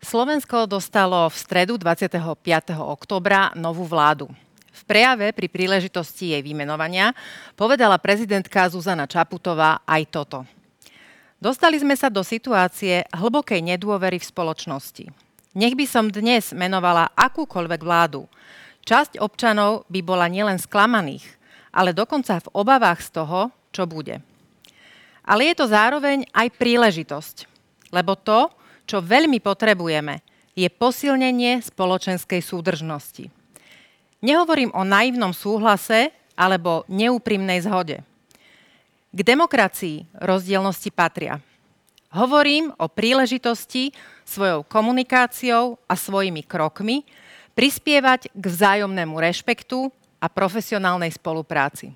Slovensko dostalo v stredu 25. oktobra novú vládu. V prejave pri príležitosti jej vymenovania povedala prezidentka Zuzana Čaputová aj toto. Dostali sme sa do situácie hlbokej nedôvery v spoločnosti. Nech by som dnes menovala akúkoľvek vládu. Časť občanov by bola nielen sklamaných, ale dokonca v obavách z toho, čo bude. Ale je to zároveň aj príležitosť, lebo to, čo veľmi potrebujeme, je posilnenie spoločenskej súdržnosti. Nehovorím o naivnom súhlase alebo neúprimnej zhode. K demokracii rozdielnosti patria. Hovorím o príležitosti svojou komunikáciou a svojimi krokmi prispievať k vzájomnému rešpektu a profesionálnej spolupráci.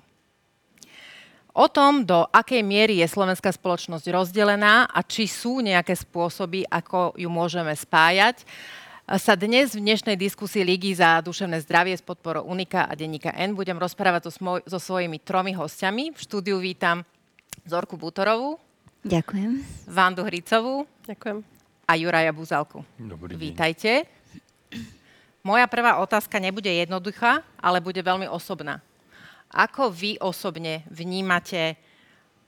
O tom, do akej miery je slovenská spoločnosť rozdelená a či sú nejaké spôsoby, ako ju môžeme spájať, sa dnes v dnešnej diskusii Ligy za duševné zdravie s podporou Unika a denníka N budem rozprávať so, smoj- so svojimi tromi hostiami. V štúdiu vítam Zorku Bútorovú. Ďakujem. Vandu Hricovú. Ďakujem. A Juraja Buzalku. Dobrý deň. Vítajte. Moja prvá otázka nebude jednoduchá, ale bude veľmi osobná. Ako vy osobne vnímate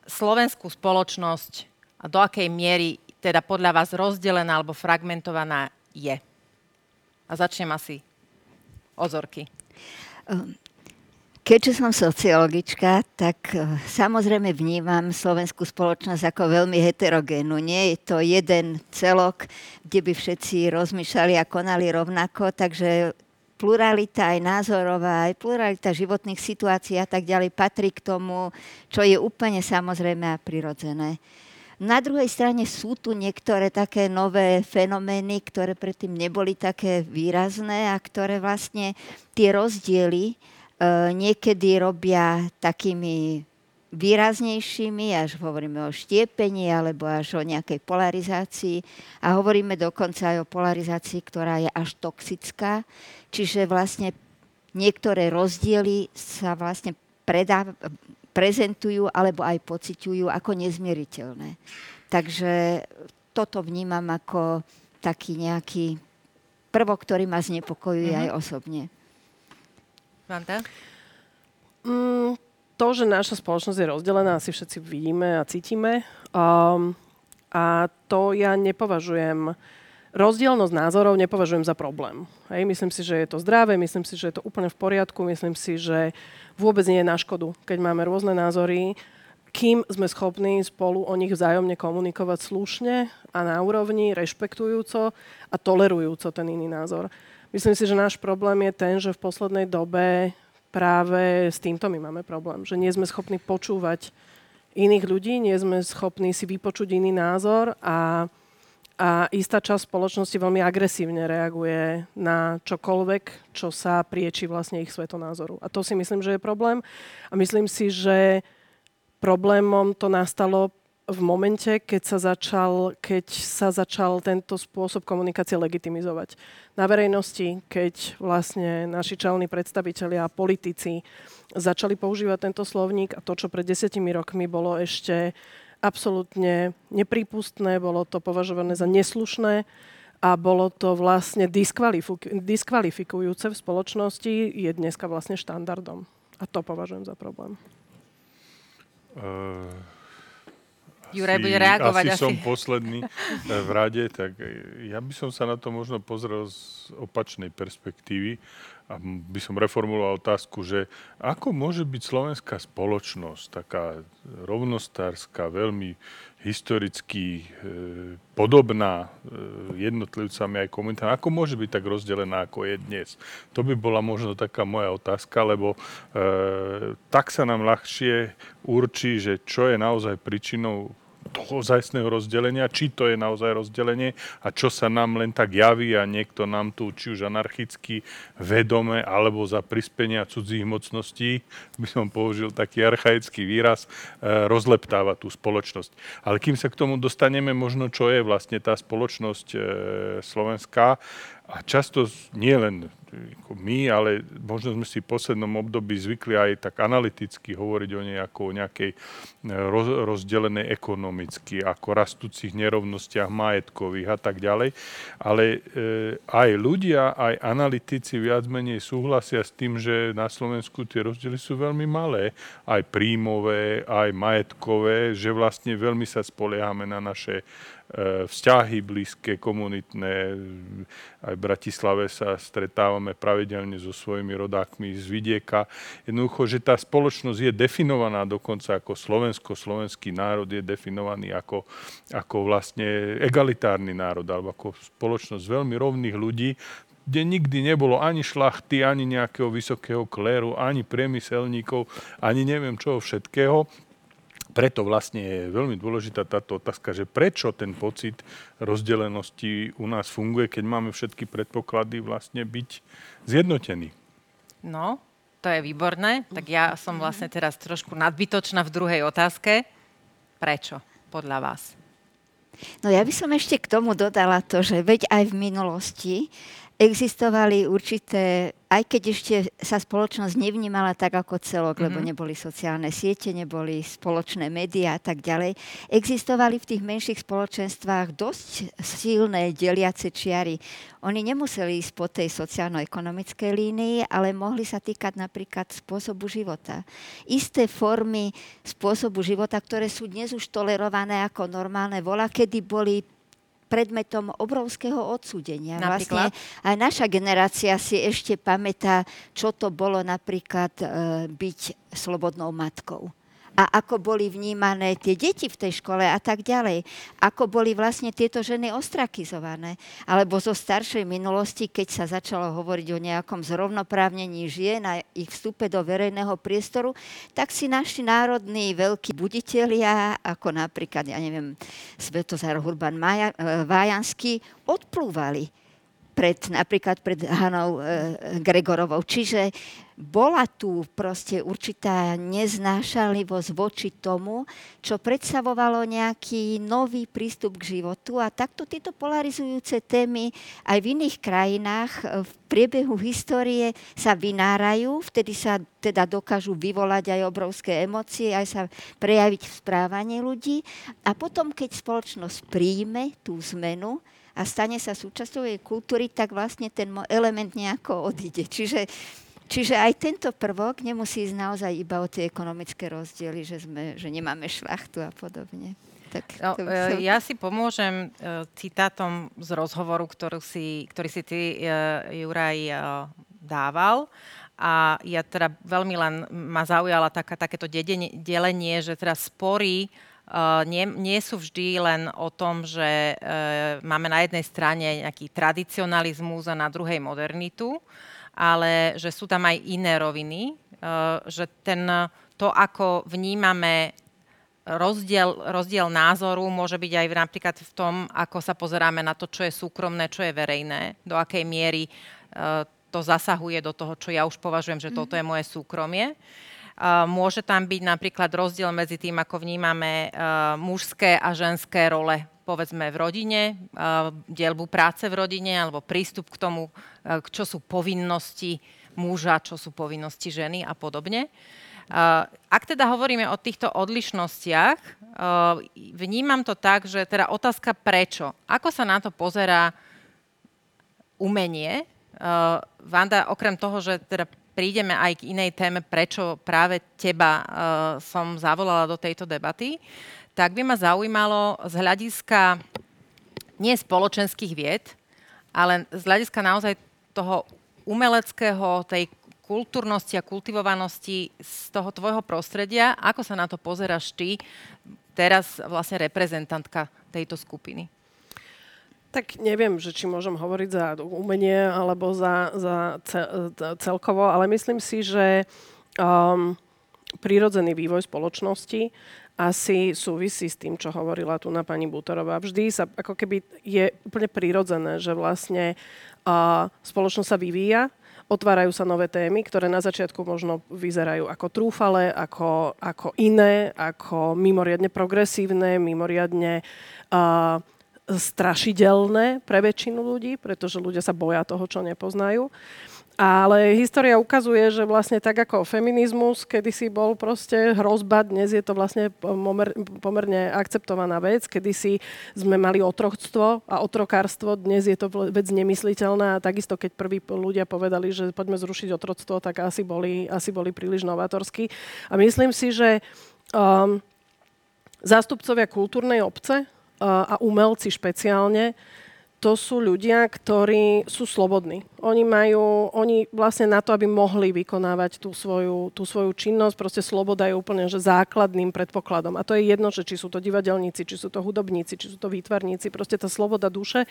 slovenskú spoločnosť a do akej miery teda podľa vás rozdelená alebo fragmentovaná je? A začnem asi ozorky. Ehm, keďže som sociologička, tak e, samozrejme vnímam slovenskú spoločnosť ako veľmi heterogénnu. Nie je to jeden celok, kde by všetci rozmýšľali a konali rovnako, takže pluralita aj názorová, aj pluralita životných situácií a tak ďalej patrí k tomu, čo je úplne samozrejme a prirodzené. Na druhej strane sú tu niektoré také nové fenomény, ktoré predtým neboli také výrazné a ktoré vlastne tie rozdiely e, niekedy robia takými výraznejšími, až hovoríme o štiepení alebo až o nejakej polarizácii a hovoríme dokonca aj o polarizácii, ktorá je až toxická, čiže vlastne niektoré rozdiely sa vlastne predá, prezentujú alebo aj pociťujú ako nezmieriteľné. Takže toto vnímam ako taký nejaký prvok, ktorý ma znepokojuje mm-hmm. aj osobne. Vanda? Mm, to, že naša spoločnosť je rozdelená, asi všetci vidíme a cítime. Um, a to ja nepovažujem, rozdielnosť názorov nepovažujem za problém. Hej, myslím si, že je to zdravé, myslím si, že je to úplne v poriadku, myslím si, že vôbec nie je na škodu, keď máme rôzne názory, kým sme schopní spolu o nich vzájomne komunikovať slušne a na úrovni, rešpektujúco a tolerujúco ten iný názor. Myslím si, že náš problém je ten, že v poslednej dobe práve s týmto my máme problém, že nie sme schopní počúvať iných ľudí, nie sme schopní si vypočuť iný názor a, a istá časť spoločnosti veľmi agresívne reaguje na čokoľvek, čo sa prieči vlastne ich svetonázoru. A to si myslím, že je problém. A myslím si, že problémom to nastalo v momente, keď sa, začal, keď sa začal tento spôsob komunikácie legitimizovať. Na verejnosti, keď vlastne naši čelní predstavitelia a politici začali používať tento slovník a to, čo pred desiatimi rokmi bolo ešte absolútne neprípustné, bolo to považované za neslušné a bolo to vlastne diskvalifikujúce v spoločnosti, je dneska vlastne štandardom. A to považujem za problém. Uh Juraj bude reagovať asi. Asi som posledný eh, v rade, tak eh, ja by som sa na to možno pozrel z opačnej perspektívy a by som reformuloval otázku, že ako môže byť slovenská spoločnosť taká rovnostárska, veľmi historicky e, podobná e, jednotlivcami aj komunitám, ako môže byť tak rozdelená, ako je dnes? To by bola možno taká moja otázka, lebo e, tak sa nám ľahšie určí, že čo je naozaj príčinou ozajstného rozdelenia, či to je naozaj rozdelenie a čo sa nám len tak javí a niekto nám tu, či už anarchicky, vedome, alebo za prispenia cudzích mocností, by som použil taký archaický výraz, e, rozleptáva tú spoločnosť. Ale kým sa k tomu dostaneme, možno čo je vlastne tá spoločnosť e, slovenská, A často nie len my, ale možno sme si v poslednom období zvykli aj tak analyticky hovoriť o nej ako o nejakej e, roz, rozdelenej ekonomicky, ako rastúcich nerovnostiach majetkových a tak ďalej. Ale e, aj ľudia, aj analytici viac menej súhlasia s tým, že na Slovensku tie rozdiely sú veľmi malé, aj príjmové, aj majetkové, že vlastne veľmi sa spoliehame na naše vzťahy blízke, komunitné. Aj v Bratislave sa stretávame pravidelne so svojimi rodákmi z vidieka. Jednoducho, že tá spoločnosť je definovaná dokonca ako Slovensko, slovenský národ je definovaný ako, ako vlastne egalitárny národ, alebo ako spoločnosť veľmi rovných ľudí, kde nikdy nebolo ani šlachty, ani nejakého vysokého kléru, ani priemyselníkov, ani neviem čoho všetkého preto vlastne je veľmi dôležitá táto otázka, že prečo ten pocit rozdelenosti u nás funguje, keď máme všetky predpoklady vlastne byť zjednotený. No, to je výborné. Tak ja som vlastne teraz trošku nadbytočná v druhej otázke. Prečo podľa vás? No ja by som ešte k tomu dodala to, že veď aj v minulosti existovali určité, aj keď ešte sa spoločnosť nevnímala tak ako celok, mm-hmm. lebo mhm. neboli sociálne siete, neboli spoločné médiá a tak ďalej, existovali v tých menších spoločenstvách dosť silné deliace čiary. Oni nemuseli ísť po tej sociálno-ekonomickej línii, ale mohli sa týkať napríklad spôsobu života. Isté formy spôsobu života, ktoré sú dnes už tolerované ako normálne, vola, kedy boli predmetom obrovského odsúdenia. Napríklad? Vlastne aj naša generácia si ešte pamätá, čo to bolo napríklad e, byť slobodnou matkou a ako boli vnímané tie deti v tej škole a tak ďalej. Ako boli vlastne tieto ženy ostrakizované. Alebo zo staršej minulosti, keď sa začalo hovoriť o nejakom zrovnoprávnení žien a ich vstupe do verejného priestoru, tak si naši národní veľkí buditelia, ako napríklad, ja neviem, Svetozar Hurban Maja, e, Vájanský, odplúvali pred, napríklad pred Hanou e, Gregorovou. Čiže bola tu proste určitá neznášanlivosť voči tomu, čo predstavovalo nejaký nový prístup k životu. A takto tieto polarizujúce témy aj v iných krajinách v priebehu histórie sa vynárajú, vtedy sa teda dokážu vyvolať aj obrovské emócie, aj sa prejaviť v správaní ľudí. A potom, keď spoločnosť príjme tú zmenu, a stane sa súčasťou jej kultúry, tak vlastne ten element nejako odíde. Čiže Čiže aj tento prvok nemusí ísť naozaj iba o tie ekonomické rozdiely, že, sme, že nemáme šlachtu a podobne. Tak no, som... E, ja si pomôžem uh, citátom z rozhovoru, ktorú si, ktorý si ty, uh, Juraj, uh, dával. A ja teda veľmi len ma zaujala taká, takéto dedenie, delenie, že teda spory nie, nie sú vždy len o tom, že uh, máme na jednej strane nejaký tradicionalizmus a na druhej modernitu, ale že sú tam aj iné roviny, uh, že ten, to, ako vnímame rozdiel, rozdiel názoru môže byť aj napríklad v tom, ako sa pozeráme na to, čo je súkromné, čo je verejné, do akej miery to zasahuje do toho, čo ja už považujem, že toto je mhm. moje súkromie. Uh, môže tam byť napríklad rozdiel medzi tým, ako vnímame uh, mužské a ženské role povedzme v rodine, dielbu práce v rodine alebo prístup k tomu, čo sú povinnosti muža, čo sú povinnosti ženy a podobne. Ak teda hovoríme o týchto odlišnostiach, vnímam to tak, že teda otázka prečo. Ako sa na to pozerá umenie? Vanda, okrem toho, že teda prídeme aj k inej téme, prečo práve teba som zavolala do tejto debaty, tak by ma zaujímalo z hľadiska nie spoločenských vied, ale z hľadiska naozaj toho umeleckého, tej kultúrnosti a kultivovanosti z toho tvojho prostredia. Ako sa na to pozeráš ty, teraz vlastne reprezentantka tejto skupiny? Tak neviem, že či môžem hovoriť za umenie alebo za, za celkovo, ale myslím si, že um, prírodzený vývoj spoločnosti asi súvisí s tým, čo hovorila tu na pani Butorová. Vždy sa ako keby je úplne prirodzené, že vlastne uh, spoločnosť sa vyvíja, otvárajú sa nové témy, ktoré na začiatku možno vyzerajú ako trúfale, ako, ako iné, ako mimoriadne progresívne, mimoriadne uh, strašidelné pre väčšinu ľudí, pretože ľudia sa boja toho, čo nepoznajú. Ale história ukazuje, že vlastne tak ako feminizmus kedysi bol proste hrozba, dnes je to vlastne pomer, pomerne akceptovaná vec. Kedysi sme mali otroctvo a otrokárstvo, dnes je to vec nemysliteľná. A takisto, keď prví ľudia povedali, že poďme zrušiť otroctvo, tak asi boli, asi boli príliš novatorskí. A myslím si, že um, zástupcovia kultúrnej obce a umelci špeciálne to sú ľudia, ktorí sú slobodní. Oni majú, oni vlastne na to, aby mohli vykonávať tú svoju, tú svoju činnosť, proste sloboda je úplne že základným predpokladom. A to je jedno, že či sú to divadelníci, či sú to hudobníci, či sú to výtvarníci. Proste tá sloboda duše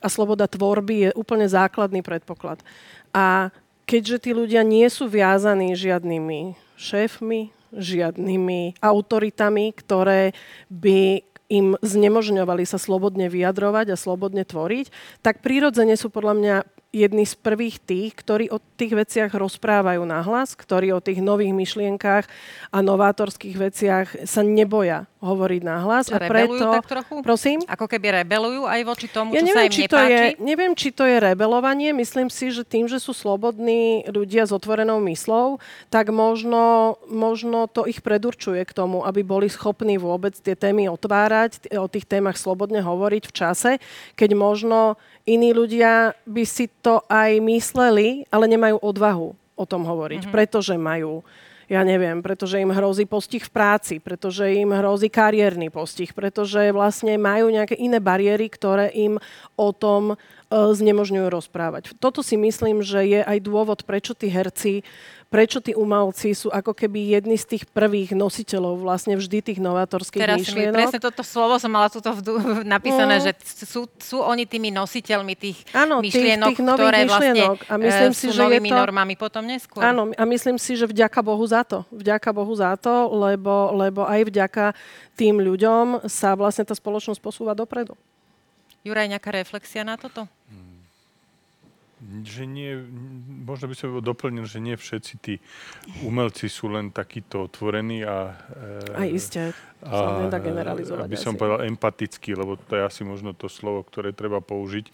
a sloboda tvorby je úplne základný predpoklad. A keďže tí ľudia nie sú viazaní žiadnymi šéfmi, žiadnymi autoritami, ktoré by im znemožňovali sa slobodne vyjadrovať a slobodne tvoriť, tak prirodzene sú podľa mňa jedni z prvých tých, ktorí o tých veciach rozprávajú nahlas, ktorí o tých nových myšlienkách a novátorských veciach sa neboja hovoriť nahlas. A, a preto, tak trochu? Prosím? Ako keby rebelujú aj voči tomu, ja čo neviem, sa im či nepáči? To je, neviem, či to je rebelovanie. Myslím si, že tým, že sú slobodní ľudia s otvorenou myslou, tak možno, možno to ich predurčuje k tomu, aby boli schopní vôbec tie témy otvárať, o tých témach slobodne hovoriť v čase, keď možno Iní ľudia by si to aj mysleli, ale nemajú odvahu o tom hovoriť, mm-hmm. pretože majú ja neviem, pretože im hrozí postih v práci, pretože im hrozí kariérny postih, pretože vlastne majú nejaké iné bariéry, ktoré im o tom e, znemožňujú rozprávať. Toto si myslím, že je aj dôvod, prečo tí herci prečo tí umelci sú ako keby jedni z tých prvých nositeľov vlastne vždy tých novatorských Teraz myšlienok. Mi, presne toto slovo som mala tuto vdu, napísané, mm. že sú, sú oni tými nositeľmi tých áno, myšlienok, tých, tých nových ktoré myšlienok. vlastne a myslím e, si, sú že novými je to... normami potom neskôr. Áno, a myslím si, že vďaka Bohu za to. Vďaka Bohu za to, lebo, lebo aj vďaka tým ľuďom sa vlastne tá spoločnosť posúva dopredu. Juraj, nejaká reflexia na toto? Hmm že nie, možno by som doplnil, že nie všetci tí umelci sú len takíto otvorení a... E, Aj isté, sa nedá generalizovať. Aby som povedal empatický, lebo to je asi možno to slovo, ktoré treba použiť. E,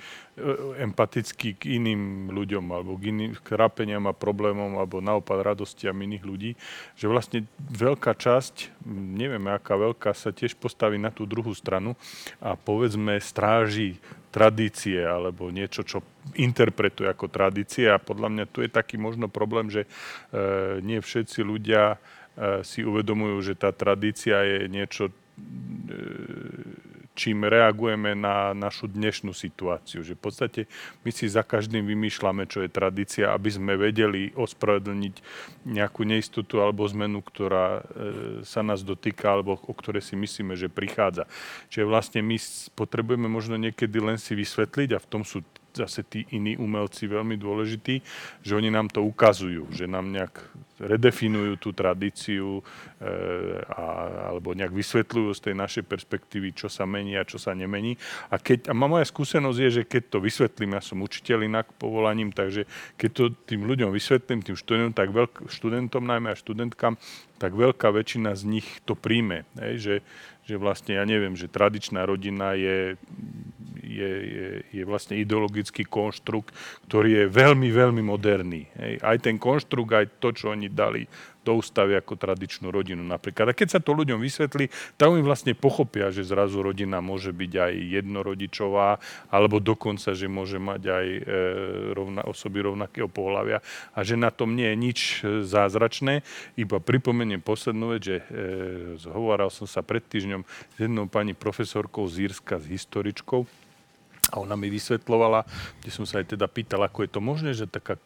empatický k iným ľuďom, alebo k iným krápeniam a problémom, alebo naopak radostiam iných ľudí. Že vlastne veľká časť, neviem aká veľká, sa tiež postaví na tú druhú stranu a povedzme stráži tradície alebo niečo, čo interpretuje ako tradície a podľa mňa tu je taký možno problém, že e, nie všetci ľudia si uvedomujú, že tá tradícia je niečo, e, čím reagujeme na našu dnešnú situáciu. Že v podstate my si za každým vymýšľame, čo je tradícia, aby sme vedeli ospravedlniť nejakú neistotu alebo zmenu, ktorá e, sa nás dotýka alebo o ktoré si myslíme, že prichádza. Čiže vlastne my potrebujeme možno niekedy len si vysvetliť a v tom sú zase tí iní umelci veľmi dôležití, že oni nám to ukazujú, že nám nejak redefinujú tú tradíciu e, a, alebo nejak vysvetľujú z tej našej perspektívy, čo sa mení a čo sa nemení. A, keď, a moja skúsenosť je, že keď to vysvetlím, ja som učiteľ inak povolaním, takže keď to tým ľuďom vysvetlím, tým študentom, tak veľk, študentom najmä a študentkám, tak veľká väčšina z nich to príjme. Hej, že, že vlastne, ja neviem, že tradičná rodina je je, je, je vlastne ideologický konštrukt, ktorý je veľmi, veľmi moderný. Hej. Aj ten konštrukt, aj to, čo oni dali do ústavy ako tradičnú rodinu napríklad. A keď sa to ľuďom vysvetlí, tak oni vlastne pochopia, že zrazu rodina môže byť aj jednorodičová, alebo dokonca, že môže mať aj e, rovna, osoby rovnakého pohľavia a že na tom nie je nič e, zázračné. Iba pripomeniem poslednú vec, že e, zhováral som sa pred týždňom s jednou pani profesorkou z Írska, s historičkou, a ona mi vysvetlovala, kde som sa aj teda pýtal, ako je to možné, že taká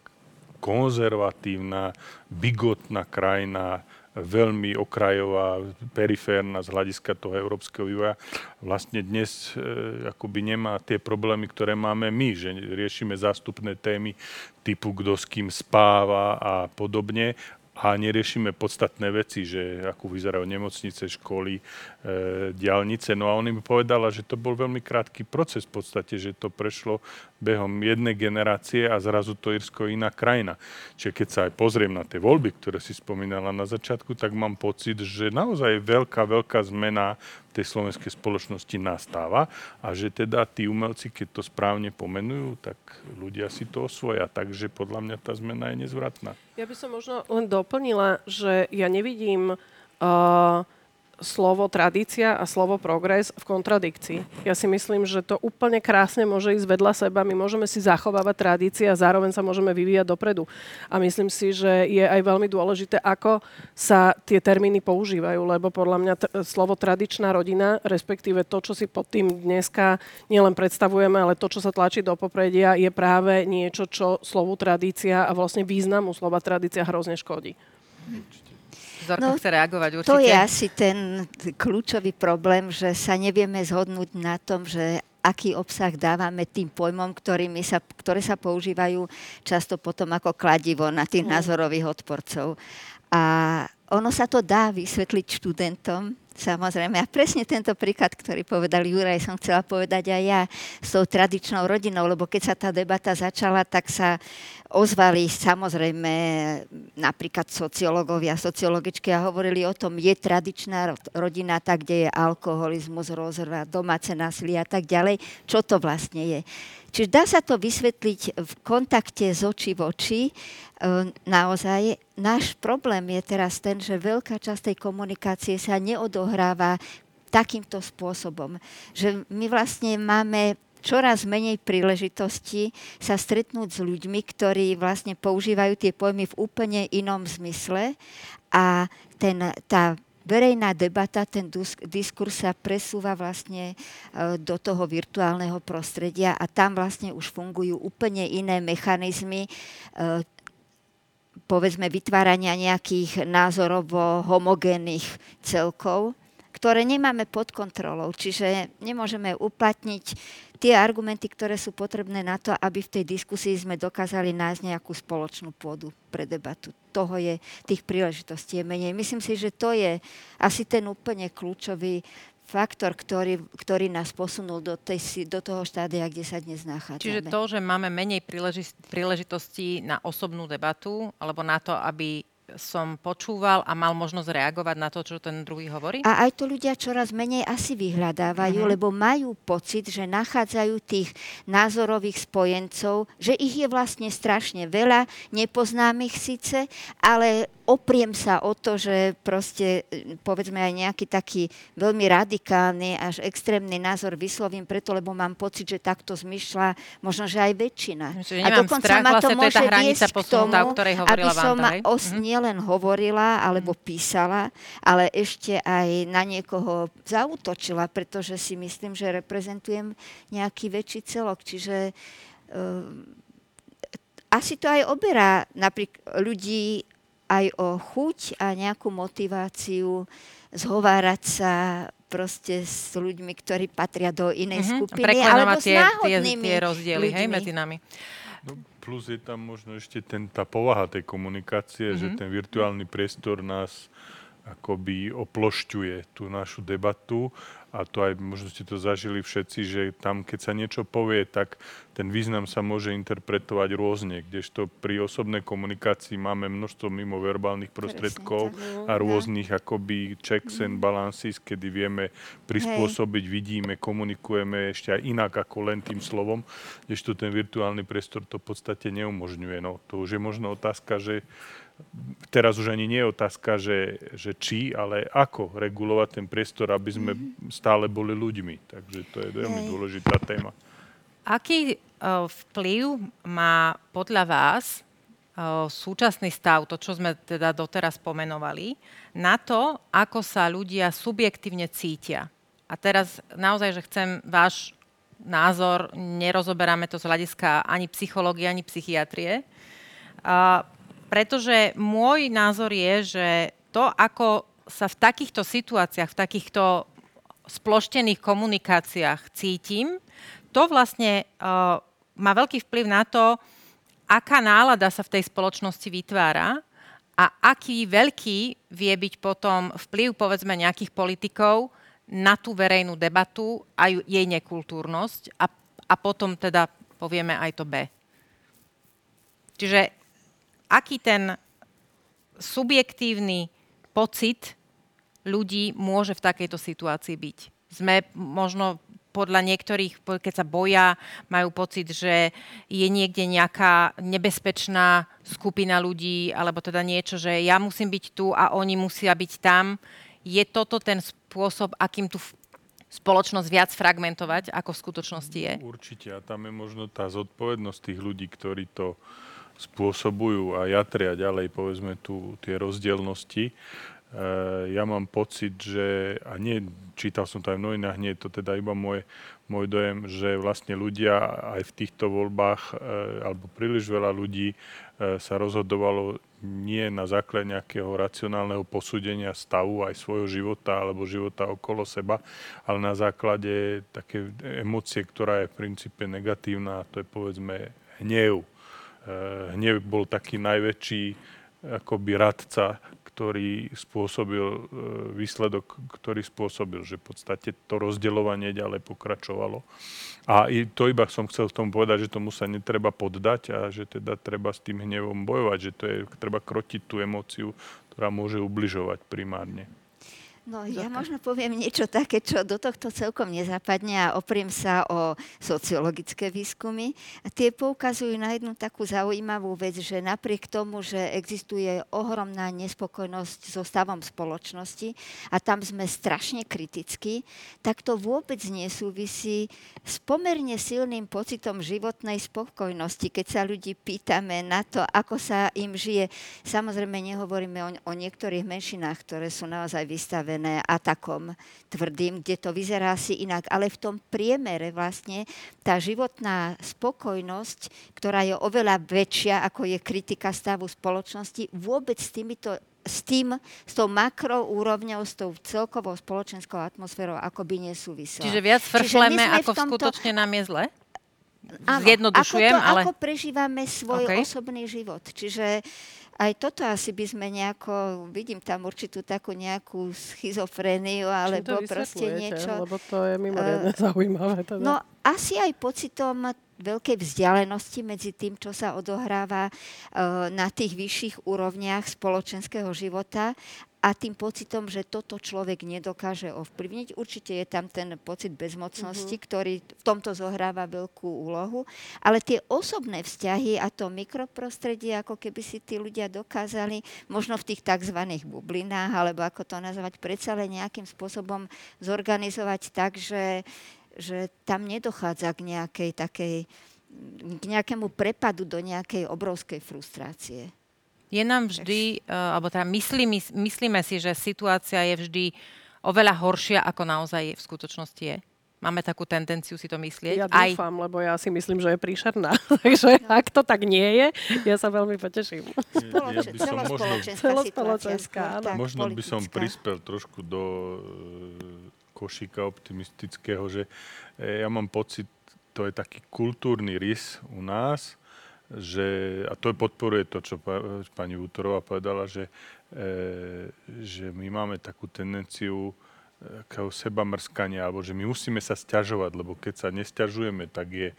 konzervatívna, bigotná krajina, veľmi okrajová, periférna z hľadiska toho európskeho vývoja, vlastne dnes e, akoby nemá tie problémy, ktoré máme my, že riešime zástupné témy typu kto s kým spáva a podobne a neriešime podstatné veci, že ako vyzerajú nemocnice, školy, e, diálnice. No a on mi povedala, že to bol veľmi krátky proces v podstate, že to prešlo behom jednej generácie a zrazu to Irsko je iná krajina. Čiže keď sa aj pozriem na tie voľby, ktoré si spomínala na začiatku, tak mám pocit, že naozaj je veľká, veľká zmena tej slovenskej spoločnosti nastáva a že teda tí umelci, keď to správne pomenujú, tak ľudia si to osvoja. Takže podľa mňa tá zmena je nezvratná. Ja by som možno len doplnila, že ja nevidím uh, slovo tradícia a slovo progres v kontradikcii. Ja si myslím, že to úplne krásne môže ísť vedľa seba. My môžeme si zachovávať tradície a zároveň sa môžeme vyvíjať dopredu. A myslím si, že je aj veľmi dôležité, ako sa tie termíny používajú, lebo podľa mňa t- slovo tradičná rodina, respektíve to, čo si pod tým dneska nielen predstavujeme, ale to, čo sa tlačí do popredia, je práve niečo, čo slovu tradícia a vlastne významu slova tradícia hrozne škodí. Zorka no, chce reagovať určite. To je asi ten kľúčový problém, že sa nevieme zhodnúť na tom, že aký obsah dávame tým pojmom, ktorými sa, ktoré sa používajú často potom ako kladivo na tých mm. názorových odporcov. A ono sa to dá vysvetliť študentom, Samozrejme. A presne tento príklad, ktorý povedal Juraj, som chcela povedať aj ja s tou tradičnou rodinou, lebo keď sa tá debata začala, tak sa ozvali samozrejme napríklad sociológovia, sociologičky a hovorili o tom, je tradičná rodina tak, kde je alkoholizmus, rozrva, domáce násilie a tak ďalej. Čo to vlastne je? Čiže dá sa to vysvetliť v kontakte z očí v oči. E, naozaj náš problém je teraz ten, že veľká časť tej komunikácie sa neodohráva takýmto spôsobom. Že my vlastne máme čoraz menej príležitosti sa stretnúť s ľuďmi, ktorí vlastne používajú tie pojmy v úplne inom zmysle a ten, tá verejná debata, ten diskurs sa presúva vlastne e, do toho virtuálneho prostredia a tam vlastne už fungujú úplne iné mechanizmy e, povedzme vytvárania nejakých názorovo homogénnych celkov, ktoré nemáme pod kontrolou. Čiže nemôžeme uplatniť tie argumenty, ktoré sú potrebné na to, aby v tej diskusii sme dokázali nájsť nejakú spoločnú pôdu pre debatu. Toho je, tých príležitostí je menej. Myslím si, že to je asi ten úplne kľúčový faktor, ktorý, ktorý nás posunul do, tej, do toho štádia, kde sa dnes nachádzame. Čiže to, že máme menej príležitostí na osobnú debatu, alebo na to, aby som počúval a mal možnosť reagovať na to, čo ten druhý hovorí? A aj to ľudia čoraz menej asi vyhľadávajú, uh-huh. lebo majú pocit, že nachádzajú tých názorových spojencov, že ich je vlastne strašne veľa, nepoznám ich síce, ale opriem sa o to, že proste povedzme aj nejaký taký veľmi radikálny až extrémny názor vyslovím preto, lebo mám pocit, že takto zmyšľa možno, že aj väčšina. Čiže a dokonca strach, ma to vlastne môže to je tá hranica posunutá, o ktorej hovorila aby som Vanda, os, mm nielen hovorila alebo mhm. písala, ale ešte aj na niekoho zautočila, pretože si myslím, že reprezentujem nejaký väčší celok. Čiže uh, asi to aj oberá napríklad ľudí aj o chuť a nejakú motiváciu zhovárať sa proste s ľuďmi, ktorí patria do inej mm-hmm. skupiny, alebo tie, s tie, tie rozdiely hej, medzi nami. No, plus je tam možno ešte ten, tá povaha tej komunikácie, mm-hmm. že mhm. ten virtuálny priestor nás akoby oplošťuje tú našu debatu a to aj možno ste to zažili všetci, že tam, keď sa niečo povie, tak ten význam sa môže interpretovať rôzne, kdežto pri osobnej komunikácii máme množstvo mimoverbálnych prostredkov a rôznych akoby checks and balances, kedy vieme prispôsobiť, vidíme, komunikujeme ešte aj inak ako len tým slovom, kdežto ten virtuálny priestor to v podstate neumožňuje. No, to už je možno otázka, že teraz už ani nie je otázka, že, že či, ale ako regulovať ten priestor, aby sme mm-hmm. stále boli ľuďmi. Takže to je veľmi Hej. dôležitá téma. Aký uh, vplyv má podľa vás uh, súčasný stav, to, čo sme teda doteraz pomenovali, na to, ako sa ľudia subjektívne cítia? A teraz naozaj, že chcem váš názor, nerozoberáme to z hľadiska ani psychológie, ani psychiatrie. Uh, pretože môj názor je, že to, ako sa v takýchto situáciách, v takýchto sploštených komunikáciách cítim, to vlastne uh, má veľký vplyv na to, aká nálada sa v tej spoločnosti vytvára a aký veľký vie byť potom vplyv, povedzme, nejakých politikov na tú verejnú debatu a jej nekultúrnosť a, a potom teda povieme aj to B. Čiže aký ten subjektívny pocit ľudí môže v takejto situácii byť? Sme možno podľa niektorých, keď sa boja, majú pocit, že je niekde nejaká nebezpečná skupina ľudí, alebo teda niečo, že ja musím byť tu a oni musia byť tam. Je toto ten spôsob, akým tu spoločnosť viac fragmentovať, ako v skutočnosti je? Určite. A tam je možno tá zodpovednosť tých ľudí, ktorí to spôsobujú a jatria ďalej, povedzme, tu tie rozdielnosti. Eh, ja mám pocit, že, a nie, čítal som to aj v novinách, nie je to teda iba môj, môj dojem, že vlastne ľudia aj v týchto voľbách, eh, alebo príliš veľa ľudí eh, sa rozhodovalo nie na základe nejakého racionálneho posúdenia stavu aj svojho života alebo života okolo seba, ale na základe také emócie, ktorá je v princípe negatívna, a to je povedzme hnev. Hnev bol taký najväčší akoby radca ktorý spôsobil, e, výsledok, ktorý spôsobil, že v podstate to rozdeľovanie ďalej pokračovalo. A to iba som chcel v tom povedať, že tomu sa netreba poddať a že teda treba s tým hnevom bojovať, že to je, treba krotiť tú emóciu, ktorá môže ubližovať primárne. No ja možno poviem niečo také, čo do tohto celkom nezapadne a opriem sa o sociologické výskumy. A tie poukazujú na jednu takú zaujímavú vec, že napriek tomu, že existuje ohromná nespokojnosť so stavom spoločnosti a tam sme strašne kritickí, tak to vôbec nesúvisí s pomerne silným pocitom životnej spokojnosti, keď sa ľudí pýtame na to, ako sa im žije. Samozrejme nehovoríme o, o niektorých menšinách, ktoré sú naozaj vystavené vystavené atakom tvrdým, kde to vyzerá si inak. Ale v tom priemere vlastne tá životná spokojnosť, ktorá je oveľa väčšia, ako je kritika stavu spoločnosti, vôbec s týmito s tým, s tou makroúrovňou, s tou celkovou spoločenskou atmosférou akoby nesúvisela. Čiže viac fršleme, ako tomto... skutočne nám je zle? Áno, Zjednodušujem, ako, to, ale... ako prežívame svoj okay. osobný život. Čiže uh, aj toto asi by sme nejako, vidím tam určitú takú nejakú schizofréniu, alebo proste niečo. Lebo to je mimoriadne uh, zaujímavé. Teda. No asi aj pocitom veľkej vzdialenosti medzi tým, čo sa odohráva uh, na tých vyšších úrovniach spoločenského života a tým pocitom, že toto človek nedokáže ovplyvniť. Určite je tam ten pocit bezmocnosti, uh-huh. ktorý v tomto zohráva veľkú úlohu, ale tie osobné vzťahy a to mikroprostredie, ako keby si tí ľudia dokázali možno v tých tzv. bublinách, alebo ako to nazvať, predsa len nejakým spôsobom zorganizovať tak, že, že tam nedochádza k nejakej takej k nejakému prepadu do nejakej obrovskej frustrácie je nám vždy, uh, alebo teda myslíme, myslíme si, že situácia je vždy oveľa horšia, ako naozaj v skutočnosti je? Máme takú tendenciu si to myslieť? Ja dúfam, Aj... lebo ja si myslím, že je príšerná. Takže ak to tak nie je, ja sa veľmi poteším. Spoloč- ja celospoločenská možno, možno by som prispel trošku do e, košíka optimistického, že e, ja mám pocit, to je taký kultúrny rys u nás, že, a to podporuje to, čo pani Útorová povedala, že, e, že my máme takú tendenciu takého seba mrskania, alebo že my musíme sa stiažovať, lebo keď sa nestiažujeme, tak je,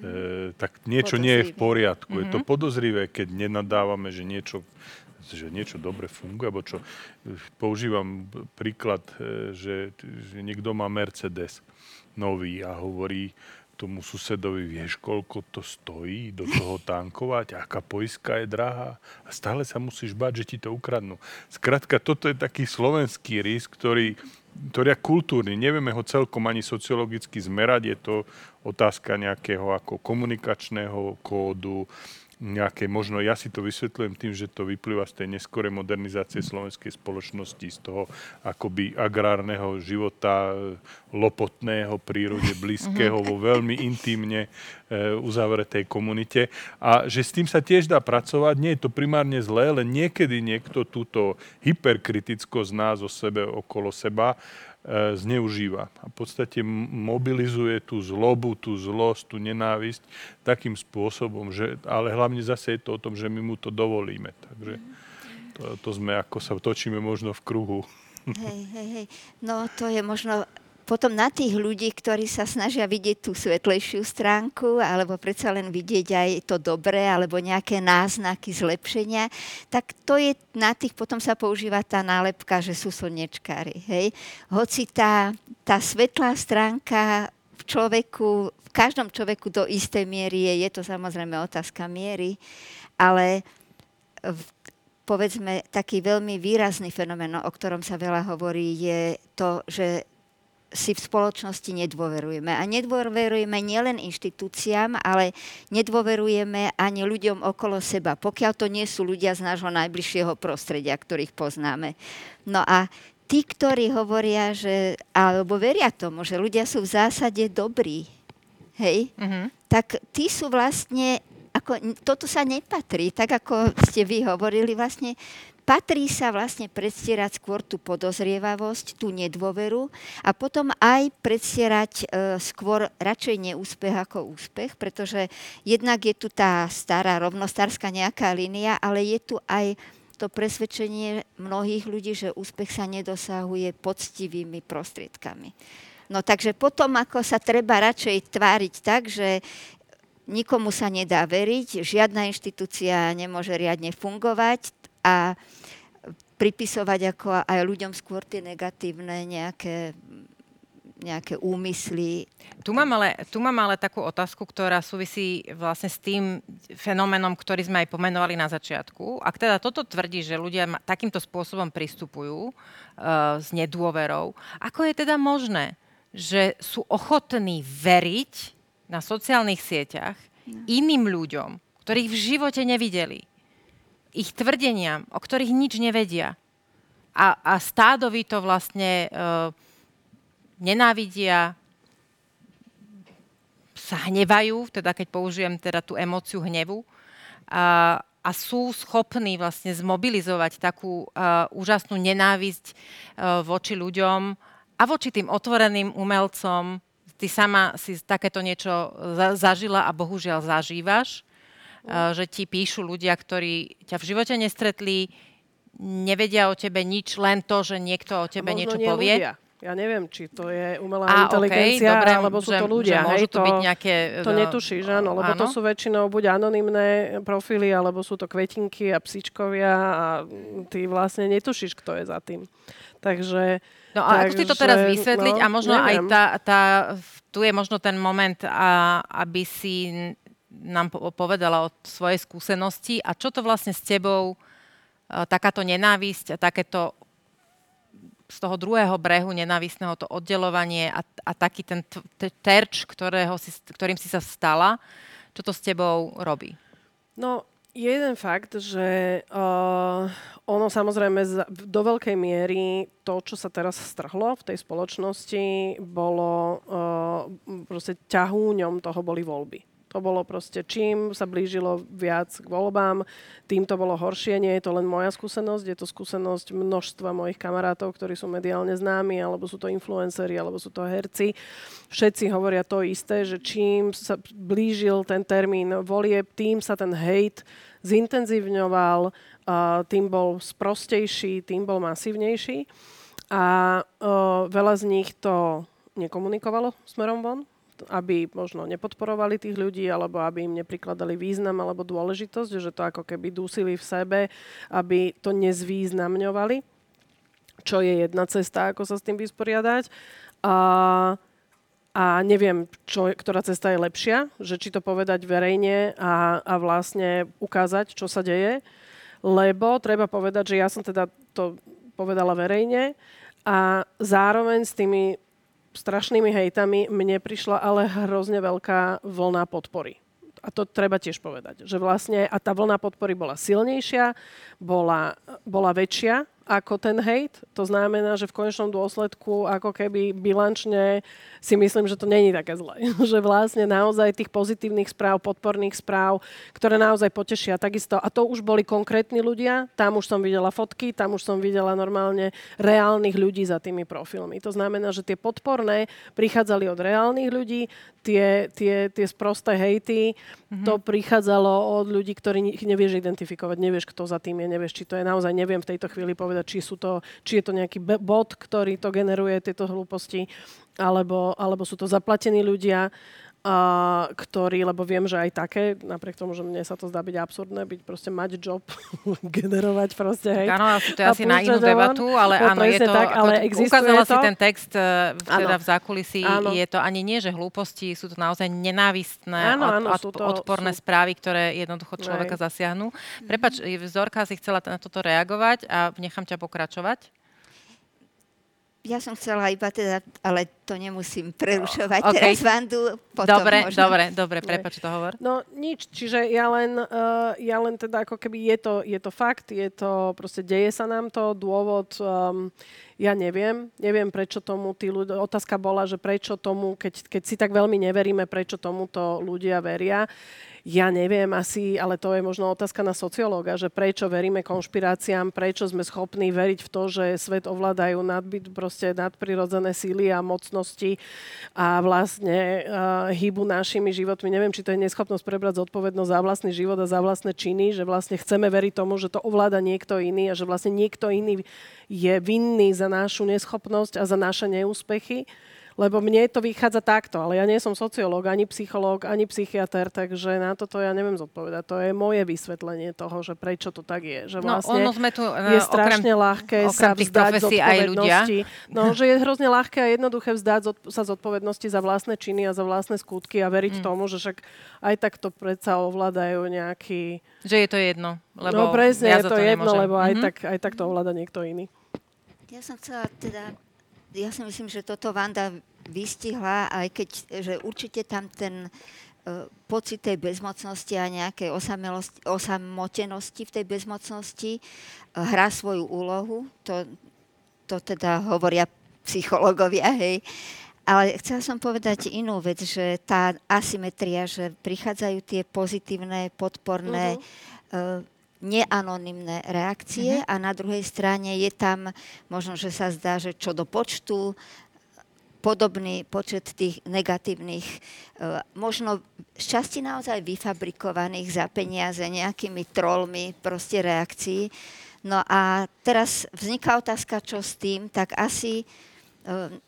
e, tak niečo podozrivé. nie je v poriadku. Mm-hmm. Je to mhm. podozrivé, keď nenadávame, že niečo že niečo dobre funguje, alebo čo. Používam príklad, e, že, že niekto má Mercedes nový a hovorí, tomu susedovi, vieš, koľko to stojí do toho tankovať, aká poiska je drahá a stále sa musíš báť, že ti to ukradnú. Skrátka, toto je taký slovenský rys, ktorý, ktorý je kultúrny. Nevieme ho celkom ani sociologicky zmerať. Je to otázka nejakého ako komunikačného kódu, nejaké, možno ja si to vysvetľujem tým, že to vyplýva z tej neskorej modernizácie slovenskej spoločnosti, z toho akoby agrárneho života, lopotného, prírode blízkeho, vo veľmi intimne e, uzavretej komunite. A že s tým sa tiež dá pracovať, nie je to primárne zlé, len niekedy niekto túto hyperkritickosť nás o sebe, okolo seba E, zneužíva. A v podstate mobilizuje tú zlobu, tú zlosť, tú nenávisť takým spôsobom, že, ale hlavne zase je to o tom, že my mu to dovolíme. Takže to, to sme, ako sa točíme možno v kruhu. Hej, hej, hej. No to je možno potom na tých ľudí, ktorí sa snažia vidieť tú svetlejšiu stránku, alebo predsa len vidieť aj to dobré, alebo nejaké náznaky zlepšenia, tak to je na tých, potom sa používa tá nálepka, že sú slnečkári. Hej? Hoci tá, tá svetlá stránka v človeku, v každom človeku do istej miery je, je to samozrejme otázka miery, ale v, povedzme, taký veľmi výrazný fenomén, o ktorom sa veľa hovorí, je to, že si v spoločnosti nedôverujeme. A nedôverujeme nielen inštitúciám, ale nedôverujeme ani ľuďom okolo seba, pokiaľ to nie sú ľudia z nášho najbližšieho prostredia, ktorých poznáme. No a tí, ktorí hovoria, že, alebo veria tomu, že ľudia sú v zásade dobrí, hej, uh-huh. tak tí sú vlastne, ako, toto sa nepatrí, tak ako ste vy hovorili, vlastne patrí sa vlastne predstierať skôr tú podozrievavosť, tú nedôveru a potom aj predstierať e, skôr radšej neúspech ako úspech, pretože jednak je tu tá stará rovnostárska nejaká línia, ale je tu aj to presvedčenie mnohých ľudí, že úspech sa nedosahuje poctivými prostriedkami. No takže potom, ako sa treba radšej tváriť tak, že nikomu sa nedá veriť, žiadna inštitúcia nemôže riadne fungovať a pripisovať ako aj ľuďom skôr tie negatívne nejaké nejaké úmysly. Tu mám, ale, tu mám ale takú otázku, ktorá súvisí vlastne s tým fenoménom, ktorý sme aj pomenovali na začiatku. Ak teda toto tvrdí, že ľudia takýmto spôsobom pristupujú uh, s nedôverou, ako je teda možné, že sú ochotní veriť na sociálnych sieťach no. iným ľuďom, ktorých v živote nevideli, ich tvrdeniam, o ktorých nič nevedia. A, a stádovi to vlastne e, nenávidia, sa hnevajú, teda keď použijem teda tú emóciu hnevu, a, a sú schopní vlastne zmobilizovať takú uh, úžasnú nenávisť uh, voči ľuďom a voči tým otvoreným umelcom. Ty sama si takéto niečo za, zažila a bohužiaľ zažívaš. Eh, že ti píšu ľudia, ktorí ťa v živote nestretli, nevedia o tebe nič, len to, že niekto o tebe niečo povie. Ľudia. Ja neviem, či to je umelá a, inteligencia, okay, dobre, alebo sú že, to ľudia. Že môžu to, byť nejaké... To netušíš, áno, lebo áno? to sú väčšinou buď anonymné profily, alebo sú to kvetinky a psičkovia a ty vlastne netušíš, kto je za tým. Takže... No a ako si to teraz vysvetliť no, a možno neviem. aj tá, tá, tu je možno ten moment, a, aby si nám povedala o svojej skúsenosti a čo to vlastne s tebou, e, takáto nenávisť a takéto z toho druhého brehu nenávistného to oddelovanie a, a taký ten terč, ktorého si, ktorým si sa stala, čo to s tebou robí? No, jeden fakt, že uh, ono samozrejme z, do veľkej miery to, čo sa teraz strhlo v tej spoločnosti, bolo uh, proste ťahúňom toho boli voľby. To bolo proste, čím sa blížilo viac k voľbám, tým to bolo horšie. Nie je to len moja skúsenosť, je to skúsenosť množstva mojich kamarátov, ktorí sú mediálne známi, alebo sú to influenceri, alebo sú to herci. Všetci hovoria to isté, že čím sa blížil ten termín volieb, tým sa ten hejt zintenzívňoval, tým bol sprostejší, tým bol masívnejší. A veľa z nich to nekomunikovalo smerom von, aby možno nepodporovali tých ľudí, alebo aby im neprikladali význam alebo dôležitosť, že to ako keby dusili v sebe, aby to nezvýznamňovali, čo je jedna cesta, ako sa s tým vysporiadať. A, a neviem, čo, ktorá cesta je lepšia, že či to povedať verejne a, a vlastne ukázať, čo sa deje, lebo treba povedať, že ja som teda to povedala verejne a zároveň s tými strašnými hejtami mne prišla ale hrozne veľká vlna podpory. A to treba tiež povedať, že vlastne a tá vlna podpory bola silnejšia, bola, bola väčšia ako ten hate. To znamená, že v konečnom dôsledku ako keby bilančne si myslím, že to není také zlé. že vlastne naozaj tých pozitívnych správ, podporných správ, ktoré naozaj potešia takisto. A to už boli konkrétni ľudia, tam už som videla fotky, tam už som videla normálne reálnych ľudí za tými profilmi. To znamená, že tie podporné prichádzali od reálnych ľudí, tie, tie, tie sprosté hejty, mm-hmm. to prichádzalo od ľudí, ktorí ich nevieš identifikovať, nevieš, kto za tým je, nevieš, či to je naozaj, neviem v tejto chvíli povedať, povedať, či, sú to, či je to nejaký bot, ktorý to generuje, tieto hlúposti, alebo, alebo sú to zaplatení ľudia a, ktorý, lebo viem, že aj také, napriek tomu, že mne sa to zdá byť absurdné, byť proste mať job, generovať proste, hej. Áno, asi to je asi na inú debatu, ale no, áno, je to, tak, ale ukázala to. si ten text uh, teda v zákulisí, áno. je to ani nie, že hlúposti, sú to naozaj nenávistné, áno, áno, od, to, odporné sú... správy, ktoré jednoducho človeka aj. zasiahnu. Prepač, Zorka si chcela na toto reagovať a nechám ťa pokračovať. Ja som chcela iba teda, ale to nemusím prerušovať okay. teraz Vandu. Potom dobre, možno. dobre, dobre, prepač to hovor. No nič, čiže ja len, uh, ja len teda ako keby je to, je to fakt, je to, proste deje sa nám to, dôvod, um, ja neviem, neviem prečo tomu tí ľudia, otázka bola, že prečo tomu, keď, keď si tak veľmi neveríme, prečo tomuto ľudia veria. Ja neviem asi, ale to je možno otázka na sociológa, že prečo veríme konšpiráciám, prečo sme schopní veriť v to, že svet ovládajú nadbyt, proste nadprirodzené síly a mocnosti a vlastne uh, hýbu našimi životmi. Neviem, či to je neschopnosť prebrať zodpovednosť za vlastný život a za vlastné činy, že vlastne chceme veriť tomu, že to ovláda niekto iný a že vlastne niekto iný je vinný za našu neschopnosť a za naše neúspechy. Lebo mne to vychádza takto, ale ja nie som sociológ, ani psychológ, ani psychiatr, takže na toto ja neviem zodpovedať. To je moje vysvetlenie toho, že prečo to tak je. Že no, vlastne no, ono sme tu, uh, je strašne okrem, ľahké okrem sa vzdať zodpovednosti. No, že je hrozne ľahké a jednoduché vzdať zod, sa zodpovednosti za vlastné činy a za vlastné skutky a veriť mm. tomu, že však aj tak to predsa ovládajú nejaký... Že je to jedno. Lebo no presne, ja je to, to jedno, nemôžem. lebo aj, mm-hmm. tak, aj tak to ovláda niekto iný. Ja som chcela teda ja si myslím, že toto Vanda vystihla, aj keď, že určite tam ten uh, pocit tej bezmocnosti a nejakej osamotenosti v tej bezmocnosti uh, hrá svoju úlohu. To, to teda hovoria psychológovia, hej. Ale chcela som povedať inú vec, že tá asymetria, že prichádzajú tie pozitívne, podporné, uh-huh. Neanonymné reakcie uh-huh. a na druhej strane je tam, možno, že sa zdá, že čo do počtu, podobný počet tých negatívnych, e, možno z časti naozaj vyfabrikovaných za peniaze nejakými trolmi proste reakcií. No a teraz vzniká otázka, čo s tým, tak asi e,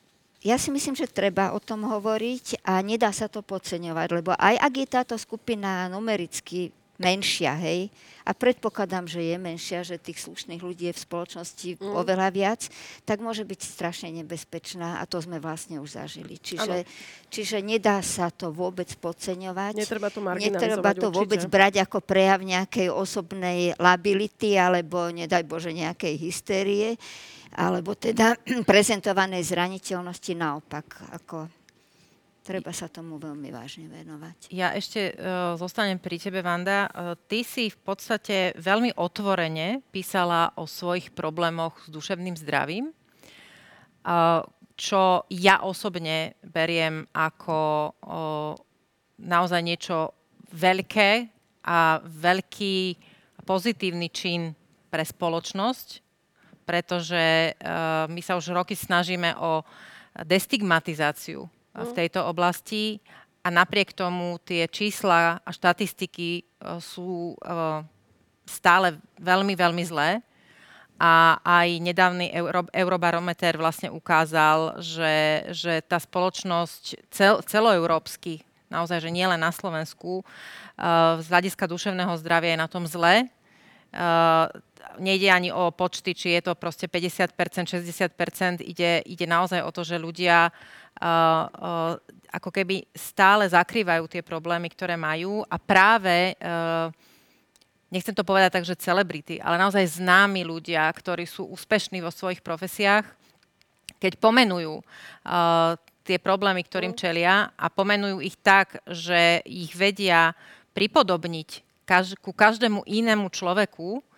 ja si myslím, že treba o tom hovoriť a nedá sa to podceňovať, lebo aj ak je táto skupina numericky menšia, hej, a predpokladám, že je menšia, že tých slušných ľudí je v spoločnosti mm. oveľa viac, tak môže byť strašne nebezpečná a to sme vlastne už zažili. Čiže, čiže nedá sa to vôbec podceňovať. Netreba to Netreba to určite. vôbec brať ako prejav nejakej osobnej lability alebo, nedaj Bože, nejakej hystérie alebo teda prezentovanej zraniteľnosti naopak. Ako treba sa tomu veľmi vážne venovať. Ja ešte uh, zostanem pri tebe, Vanda. Uh, ty si v podstate veľmi otvorene písala o svojich problémoch s duševným zdravím, uh, čo ja osobne beriem ako uh, naozaj niečo veľké a veľký pozitívny čin pre spoločnosť, pretože uh, my sa už roky snažíme o destigmatizáciu v mm. tejto oblasti a napriek tomu tie čísla a štatistiky e, sú e, stále veľmi, veľmi zlé. A aj nedávny Euro, Eurobarometer vlastne ukázal, že, že tá spoločnosť cel, celoeurópsky, naozaj, že nielen na Slovensku, e, z hľadiska duševného zdravia je na tom zle. Nejde ani o počty, či je to proste 50%, 60%, ide, ide naozaj o to, že ľudia uh, ako keby stále zakrývajú tie problémy, ktoré majú. A práve, uh, nechcem to povedať tak, že celebrity, ale naozaj známi ľudia, ktorí sú úspešní vo svojich profesiách, keď pomenujú uh, tie problémy, ktorým čelia a pomenujú ich tak, že ich vedia pripodobniť kaž- ku každému inému človeku, uh,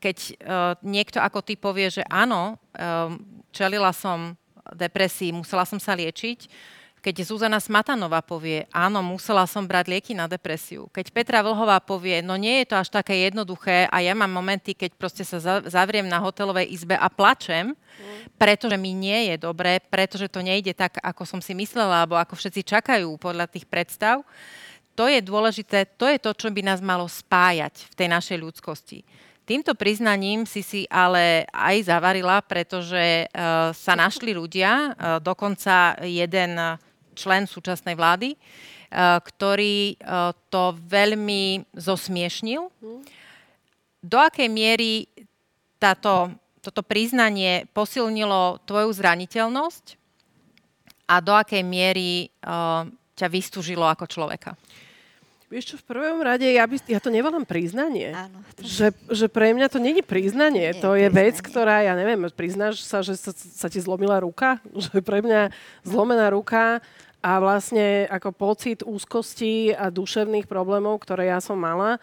keď uh, niekto ako ty povie, že áno, uh, čelila som depresii, musela som sa liečiť. Keď Zuzana Smatanová povie, áno, musela som brať lieky na depresiu. Keď Petra Vlhová povie, no nie je to až také jednoduché a ja mám momenty, keď proste sa zavriem na hotelovej izbe a plačem, pretože mi nie je dobré, pretože to nejde tak, ako som si myslela, alebo ako všetci čakajú podľa tých predstav. To je dôležité, to je to, čo by nás malo spájať v tej našej ľudskosti Týmto priznaním si si ale aj zavarila, pretože uh, sa našli ľudia, uh, dokonca jeden člen súčasnej vlády, uh, ktorý to veľmi zosmiešnil. Do akej miery táto, toto priznanie posilnilo tvoju zraniteľnosť a do akej miery ťa vystúžilo ako človeka? Vieš čo, v prvom rade ja, by, ja to nevolám priznanie. Áno. Že, že pre mňa to není priznanie. Nie, to je priznanie. vec, ktorá, ja neviem, priznáš sa, že sa, sa ti zlomila ruka? Že pre mňa zlomená ruka a vlastne ako pocit úzkosti a duševných problémov, ktoré ja som mala,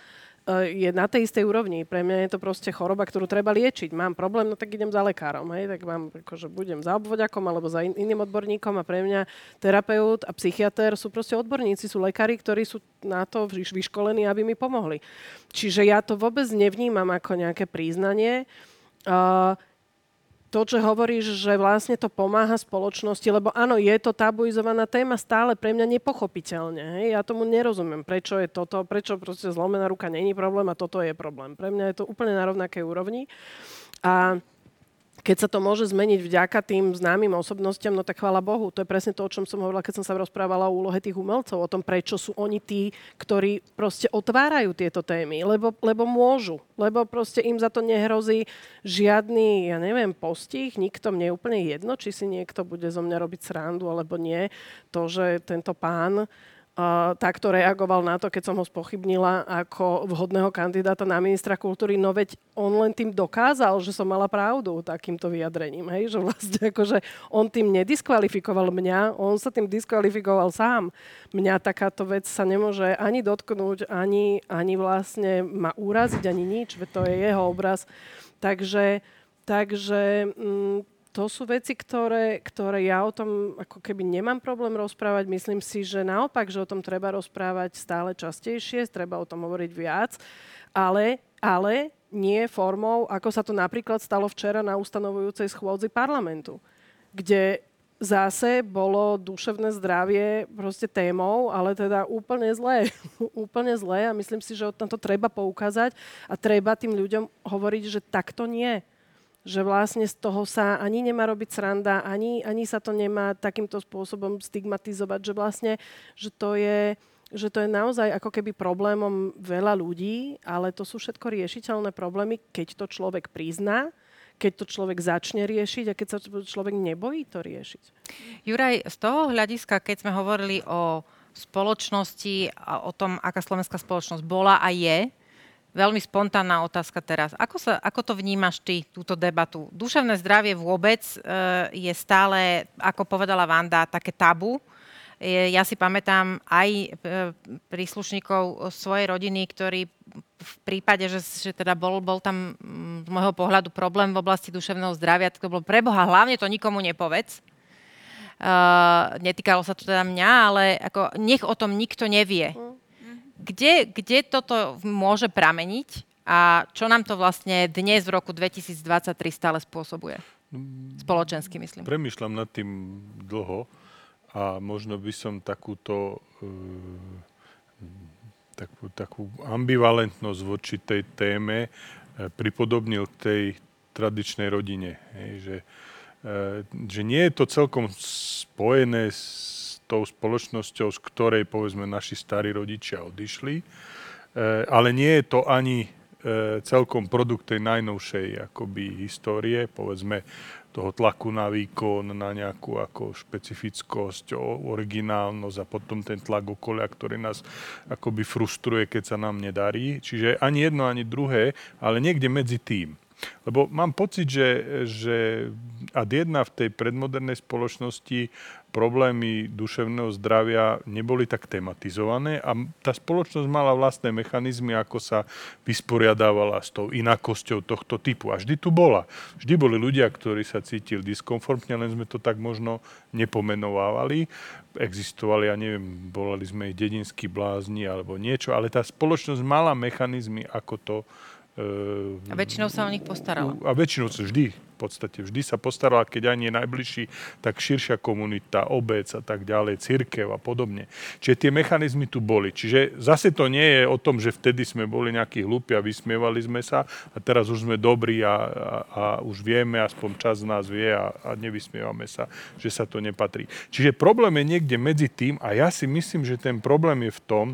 je na tej istej úrovni. Pre mňa je to proste choroba, ktorú treba liečiť. Mám problém, no tak idem za lekárom. Hej? Tak mám, akože budem za obvodiakom alebo za in, iným odborníkom a pre mňa terapeut a psychiatr sú proste odborníci, sú lekári, ktorí sú na to vyš- vyškolení, aby mi pomohli. Čiže ja to vôbec nevnímam ako nejaké príznanie. Uh, to, čo hovoríš, že vlastne to pomáha spoločnosti, lebo áno, je to tabuizovaná téma stále pre mňa nepochopiteľne. Hej? Ja tomu nerozumiem, prečo je toto, prečo proste zlomená ruka není problém a toto je problém. Pre mňa je to úplne na rovnakej úrovni. A keď sa to môže zmeniť vďaka tým známym osobnostiam, no tak chvála Bohu. To je presne to, o čom som hovorila, keď som sa rozprávala o úlohe tých umelcov, o tom, prečo sú oni tí, ktorí proste otvárajú tieto témy, lebo, lebo môžu, lebo proste im za to nehrozí žiadny, ja neviem, postih, nikto mne je úplne jedno, či si niekto bude zo mňa robiť srandu alebo nie. To, že tento pán takto reagoval na to, keď som ho spochybnila ako vhodného kandidáta na ministra kultúry, no veď on len tým dokázal, že som mala pravdu takýmto vyjadrením, hej? že vlastne akože on tým nediskvalifikoval mňa, on sa tým diskvalifikoval sám. Mňa takáto vec sa nemôže ani dotknúť, ani, ani vlastne ma uraziť, ani nič, veď to je jeho obraz. Takže, takže mm, to sú veci, ktoré, ktoré ja o tom ako keby nemám problém rozprávať. Myslím si, že naopak, že o tom treba rozprávať stále častejšie, treba o tom hovoriť viac, ale, ale nie formou, ako sa to napríklad stalo včera na ustanovujúcej schôdzi parlamentu, kde zase bolo duševné zdravie proste témou, ale teda úplne zlé. úplne zlé a myslím si, že na to treba poukázať a treba tým ľuďom hovoriť, že takto nie že vlastne z toho sa ani nemá robiť sranda, ani, ani sa to nemá takýmto spôsobom stigmatizovať, že vlastne, že to je že to je naozaj ako keby problémom veľa ľudí, ale to sú všetko riešiteľné problémy, keď to človek prizná, keď to človek začne riešiť a keď sa človek nebojí to riešiť. Juraj, z toho hľadiska, keď sme hovorili o spoločnosti a o tom, aká slovenská spoločnosť bola a je, Veľmi spontánna otázka teraz. Ako, sa, ako to vnímaš ty, túto debatu? Duševné zdravie vôbec e, je stále, ako povedala Vanda, také tabu. E, ja si pamätám aj e, príslušníkov svojej rodiny, ktorí v prípade, že, že teda bol, bol tam z môjho pohľadu problém v oblasti duševného zdravia, tak to bolo preboha, hlavne to nikomu nepovedz. Uh, netýkalo sa to teda mňa, ale ako, nech o tom nikto nevie. Mm kde, kde toto môže prameniť a čo nám to vlastne dnes v roku 2023 stále spôsobuje? Spoločensky, myslím. Premýšľam nad tým dlho a možno by som takúto e, takú, takú ambivalentnosť voči tej téme e, pripodobnil k tej tradičnej rodine. Hej, že, e, že nie je to celkom spojené s tou spoločnosťou, z ktorej povedzme naši starí rodičia odišli. E, ale nie je to ani e, celkom produkt tej najnovšej akoby histórie, povedzme toho tlaku na výkon, na nejakú ako špecifickosť, originálnosť a potom ten tlak okolia, ktorý nás akoby frustruje, keď sa nám nedarí. Čiže ani jedno, ani druhé, ale niekde medzi tým. Lebo mám pocit, že, že ad jedna v tej predmodernej spoločnosti problémy duševného zdravia neboli tak tematizované a tá spoločnosť mala vlastné mechanizmy, ako sa vysporiadávala s tou inakosťou tohto typu. A vždy tu bola. Vždy boli ľudia, ktorí sa cítili diskomfortne, len sme to tak možno nepomenovávali. Existovali, ja neviem, volali sme ich dedinskí blázni alebo niečo, ale tá spoločnosť mala mechanizmy, ako to A väčšinou sa o nich postarala. A väčšinou sa vždy, v podstate vždy sa postarala, keď ani je najbližší, tak širšia komunita, obec a tak ďalej, církev a podobne. Čiže tie mechanizmy tu boli. Čiže zase to nie je o tom, že vtedy sme boli nejakí hlúpi a vysmievali sme sa a teraz už sme dobrí a, a, a už vieme, aspoň čas z nás vie a, a nevysmievame sa, že sa to nepatrí. Čiže problém je niekde medzi tým a ja si myslím, že ten problém je v tom,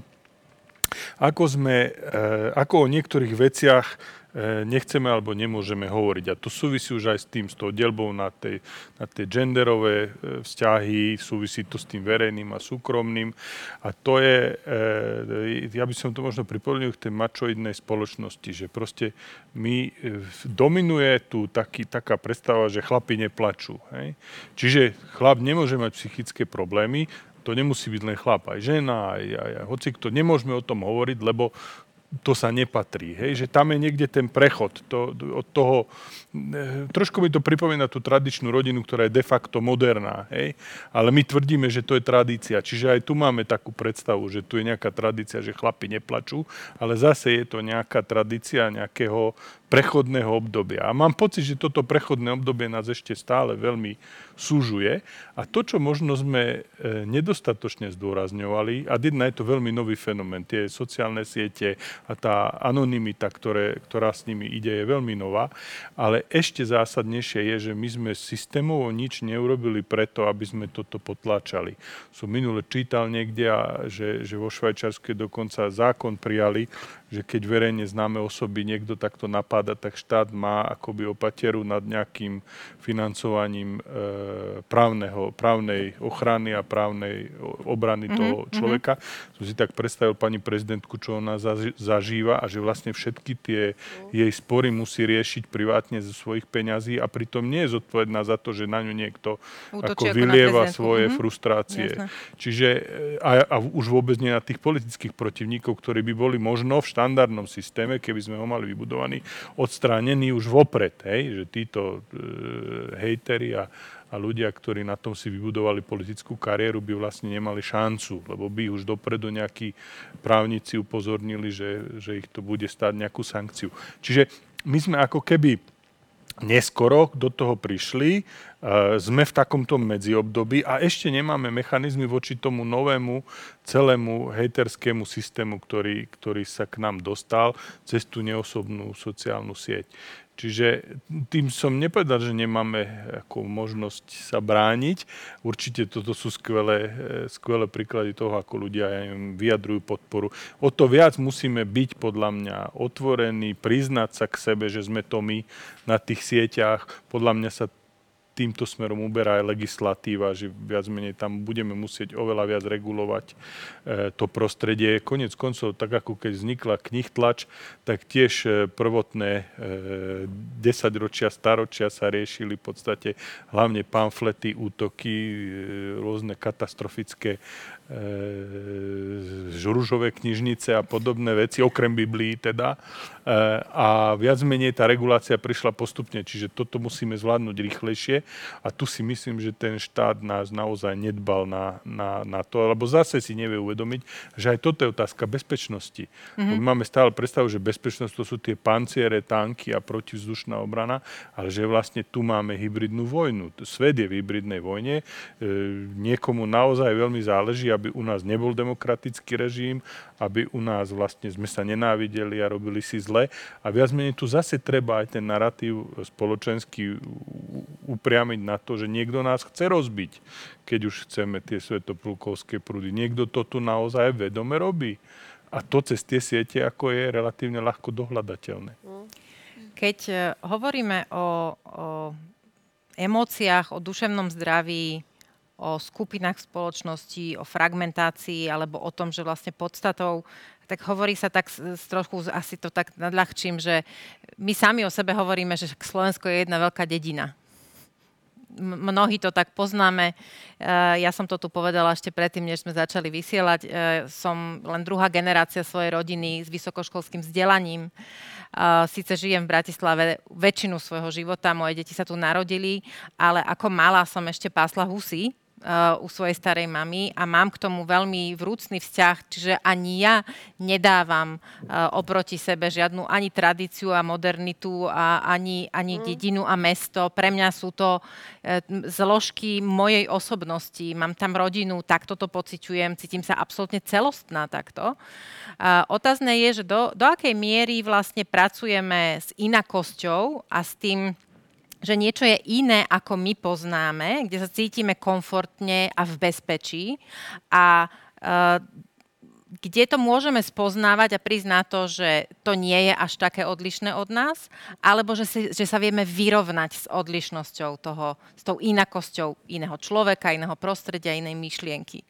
ako sme, eh, ako o niektorých veciach eh, nechceme alebo nemôžeme hovoriť. A to súvisí už aj s tým, s tou delbou na, tej, na tie genderové eh, vzťahy, súvisí to s tým verejným a súkromným. A to je, ja by som to možno pripomínal k tej mačoidnej spoločnosti, že proste my dominuje tu taký, taká predstava, že chlapi neplačú. Hej? Čiže chlap nemôže mať psychické problémy, to nemusí byť len chlap, aj žena, aj, aj, aj hoci kto. Nemôžeme o tom hovoriť, lebo to sa nepatrí. Hej? Že tam je niekde ten prechod to, od toho... E, trošku mi to pripomína tú tradičnú rodinu, ktorá je de facto moderná. Hej? Ale my tvrdíme, že to je tradícia. Čiže aj tu máme takú predstavu, že tu je nejaká tradícia, že chlapi neplačú, ale zase je to nejaká tradícia nejakého prechodného obdobia. A mám pocit, že toto prechodné obdobie nás ešte stále veľmi súžuje. A to, čo možno sme e, nedostatočne zdôrazňovali, a jedna je to veľmi nový fenomén, tie sociálne siete a tá anonymita, ktoré, ktorá s nimi ide, je veľmi nová. Ale ešte zásadnejšie je, že my sme systémovo nič neurobili preto, aby sme toto potláčali. Som minule čítal niekde, že, že vo Švajčiarske dokonca zákon prijali, že keď verejne známe osoby niekto takto napadá, tak štát má akoby opateru nad nejakým financovaním e, právneho, právnej ochrany a právnej obrany mm-hmm, toho mhm. človeka. Mm-hmm. Som si tak predstavil pani prezidentku, čo ona zažíva a že vlastne všetky tie jej spory musí riešiť privátne zo svojich peňazí a pritom nie je zodpovedná za to, že na ňu niekto Útočí ako vylieva ako svoje mm-hmm. frustrácie. Jasne. Čiže e, a, a už vôbec nie na tých politických protivníkov, ktorí by boli možno v štandardnom systéme, keby sme ho mali vybudovaný, odstránený už vopred. Hej? Že títo e, hejteri a, a ľudia, ktorí na tom si vybudovali politickú kariéru, by vlastne nemali šancu, lebo by už dopredu nejakí právnici upozornili, že, že ich to bude stáť nejakú sankciu. Čiže my sme ako keby neskoro do toho prišli, e, sme v takomto medziobdobí a ešte nemáme mechanizmy voči tomu novému celému hejterskému systému, ktorý, ktorý sa k nám dostal cez tú neosobnú sociálnu sieť. Čiže tým som nepovedal, že nemáme ako možnosť sa brániť. Určite toto sú skvelé, e, skvelé príklady toho, ako ľudia vyjadrujú podporu. O to viac musíme byť podľa mňa otvorení, priznať sa k sebe, že sme to my na tých sieťach. Podľa mňa sa týmto smerom uberá aj legislatíva, že viac menej tam budeme musieť oveľa viac regulovať e, to prostredie. Konec koncov, tak ako keď vznikla knih tlač, tak tiež e, prvotné e, desaťročia, staročia sa riešili v podstate hlavne pamflety, útoky, rôzne katastrofické žružové knižnice a podobné veci, okrem Biblii teda. A viac menej tá regulácia prišla postupne, čiže toto musíme zvládnuť rýchlejšie a tu si myslím, že ten štát nás naozaj nedbal na, na, na to, lebo zase si nevie uvedomiť, že aj toto je otázka bezpečnosti. Mm-hmm. My máme stále predstavu, že bezpečnosť to sú tie panciere, tanky a protivzdušná obrana, ale že vlastne tu máme hybridnú vojnu. Svet je v hybridnej vojne. E, niekomu naozaj veľmi záleží, aby u nás nebol demokratický režim, aby u nás vlastne sme sa nenávideli a robili si zle. A viac menej tu zase treba aj ten narratív spoločenský upriamiť na to, že niekto nás chce rozbiť, keď už chceme tie svetopulkovské prúdy. Niekto to tu naozaj vedome robí. A to cez tie siete, ako je relatívne ľahko dohľadateľné. Keď e, hovoríme o, o emóciách, o duševnom zdraví, o skupinách spoločnosti, o fragmentácii alebo o tom, že vlastne podstatou tak hovorí sa tak trošku, asi to tak nadľahčím, že my sami o sebe hovoríme, že Slovensko je jedna veľká dedina. Mnohí to tak poznáme. E, ja som to tu povedala ešte predtým, než sme začali vysielať. E, som len druhá generácia svojej rodiny s vysokoškolským vzdelaním. E, Sice žijem v Bratislave väčšinu svojho života, moje deti sa tu narodili, ale ako malá som ešte pásla husy u svojej starej mamy a mám k tomu veľmi vrúcný vzťah, čiže ani ja nedávam uh, oproti sebe žiadnu ani tradíciu a modernitu a ani, ani mm. dedinu a mesto. Pre mňa sú to uh, zložky mojej osobnosti. Mám tam rodinu, takto to pociťujem, cítim sa absolútne celostná takto. Otázne je, že do, do akej miery vlastne pracujeme s inakosťou a s tým, že niečo je iné, ako my poznáme, kde sa cítime komfortne a v bezpečí a uh, kde to môžeme spoznávať a prísť na to, že to nie je až také odlišné od nás, alebo že, si, že sa vieme vyrovnať s odlišnosťou toho, s tou inakosťou iného človeka, iného prostredia, inej myšlienky.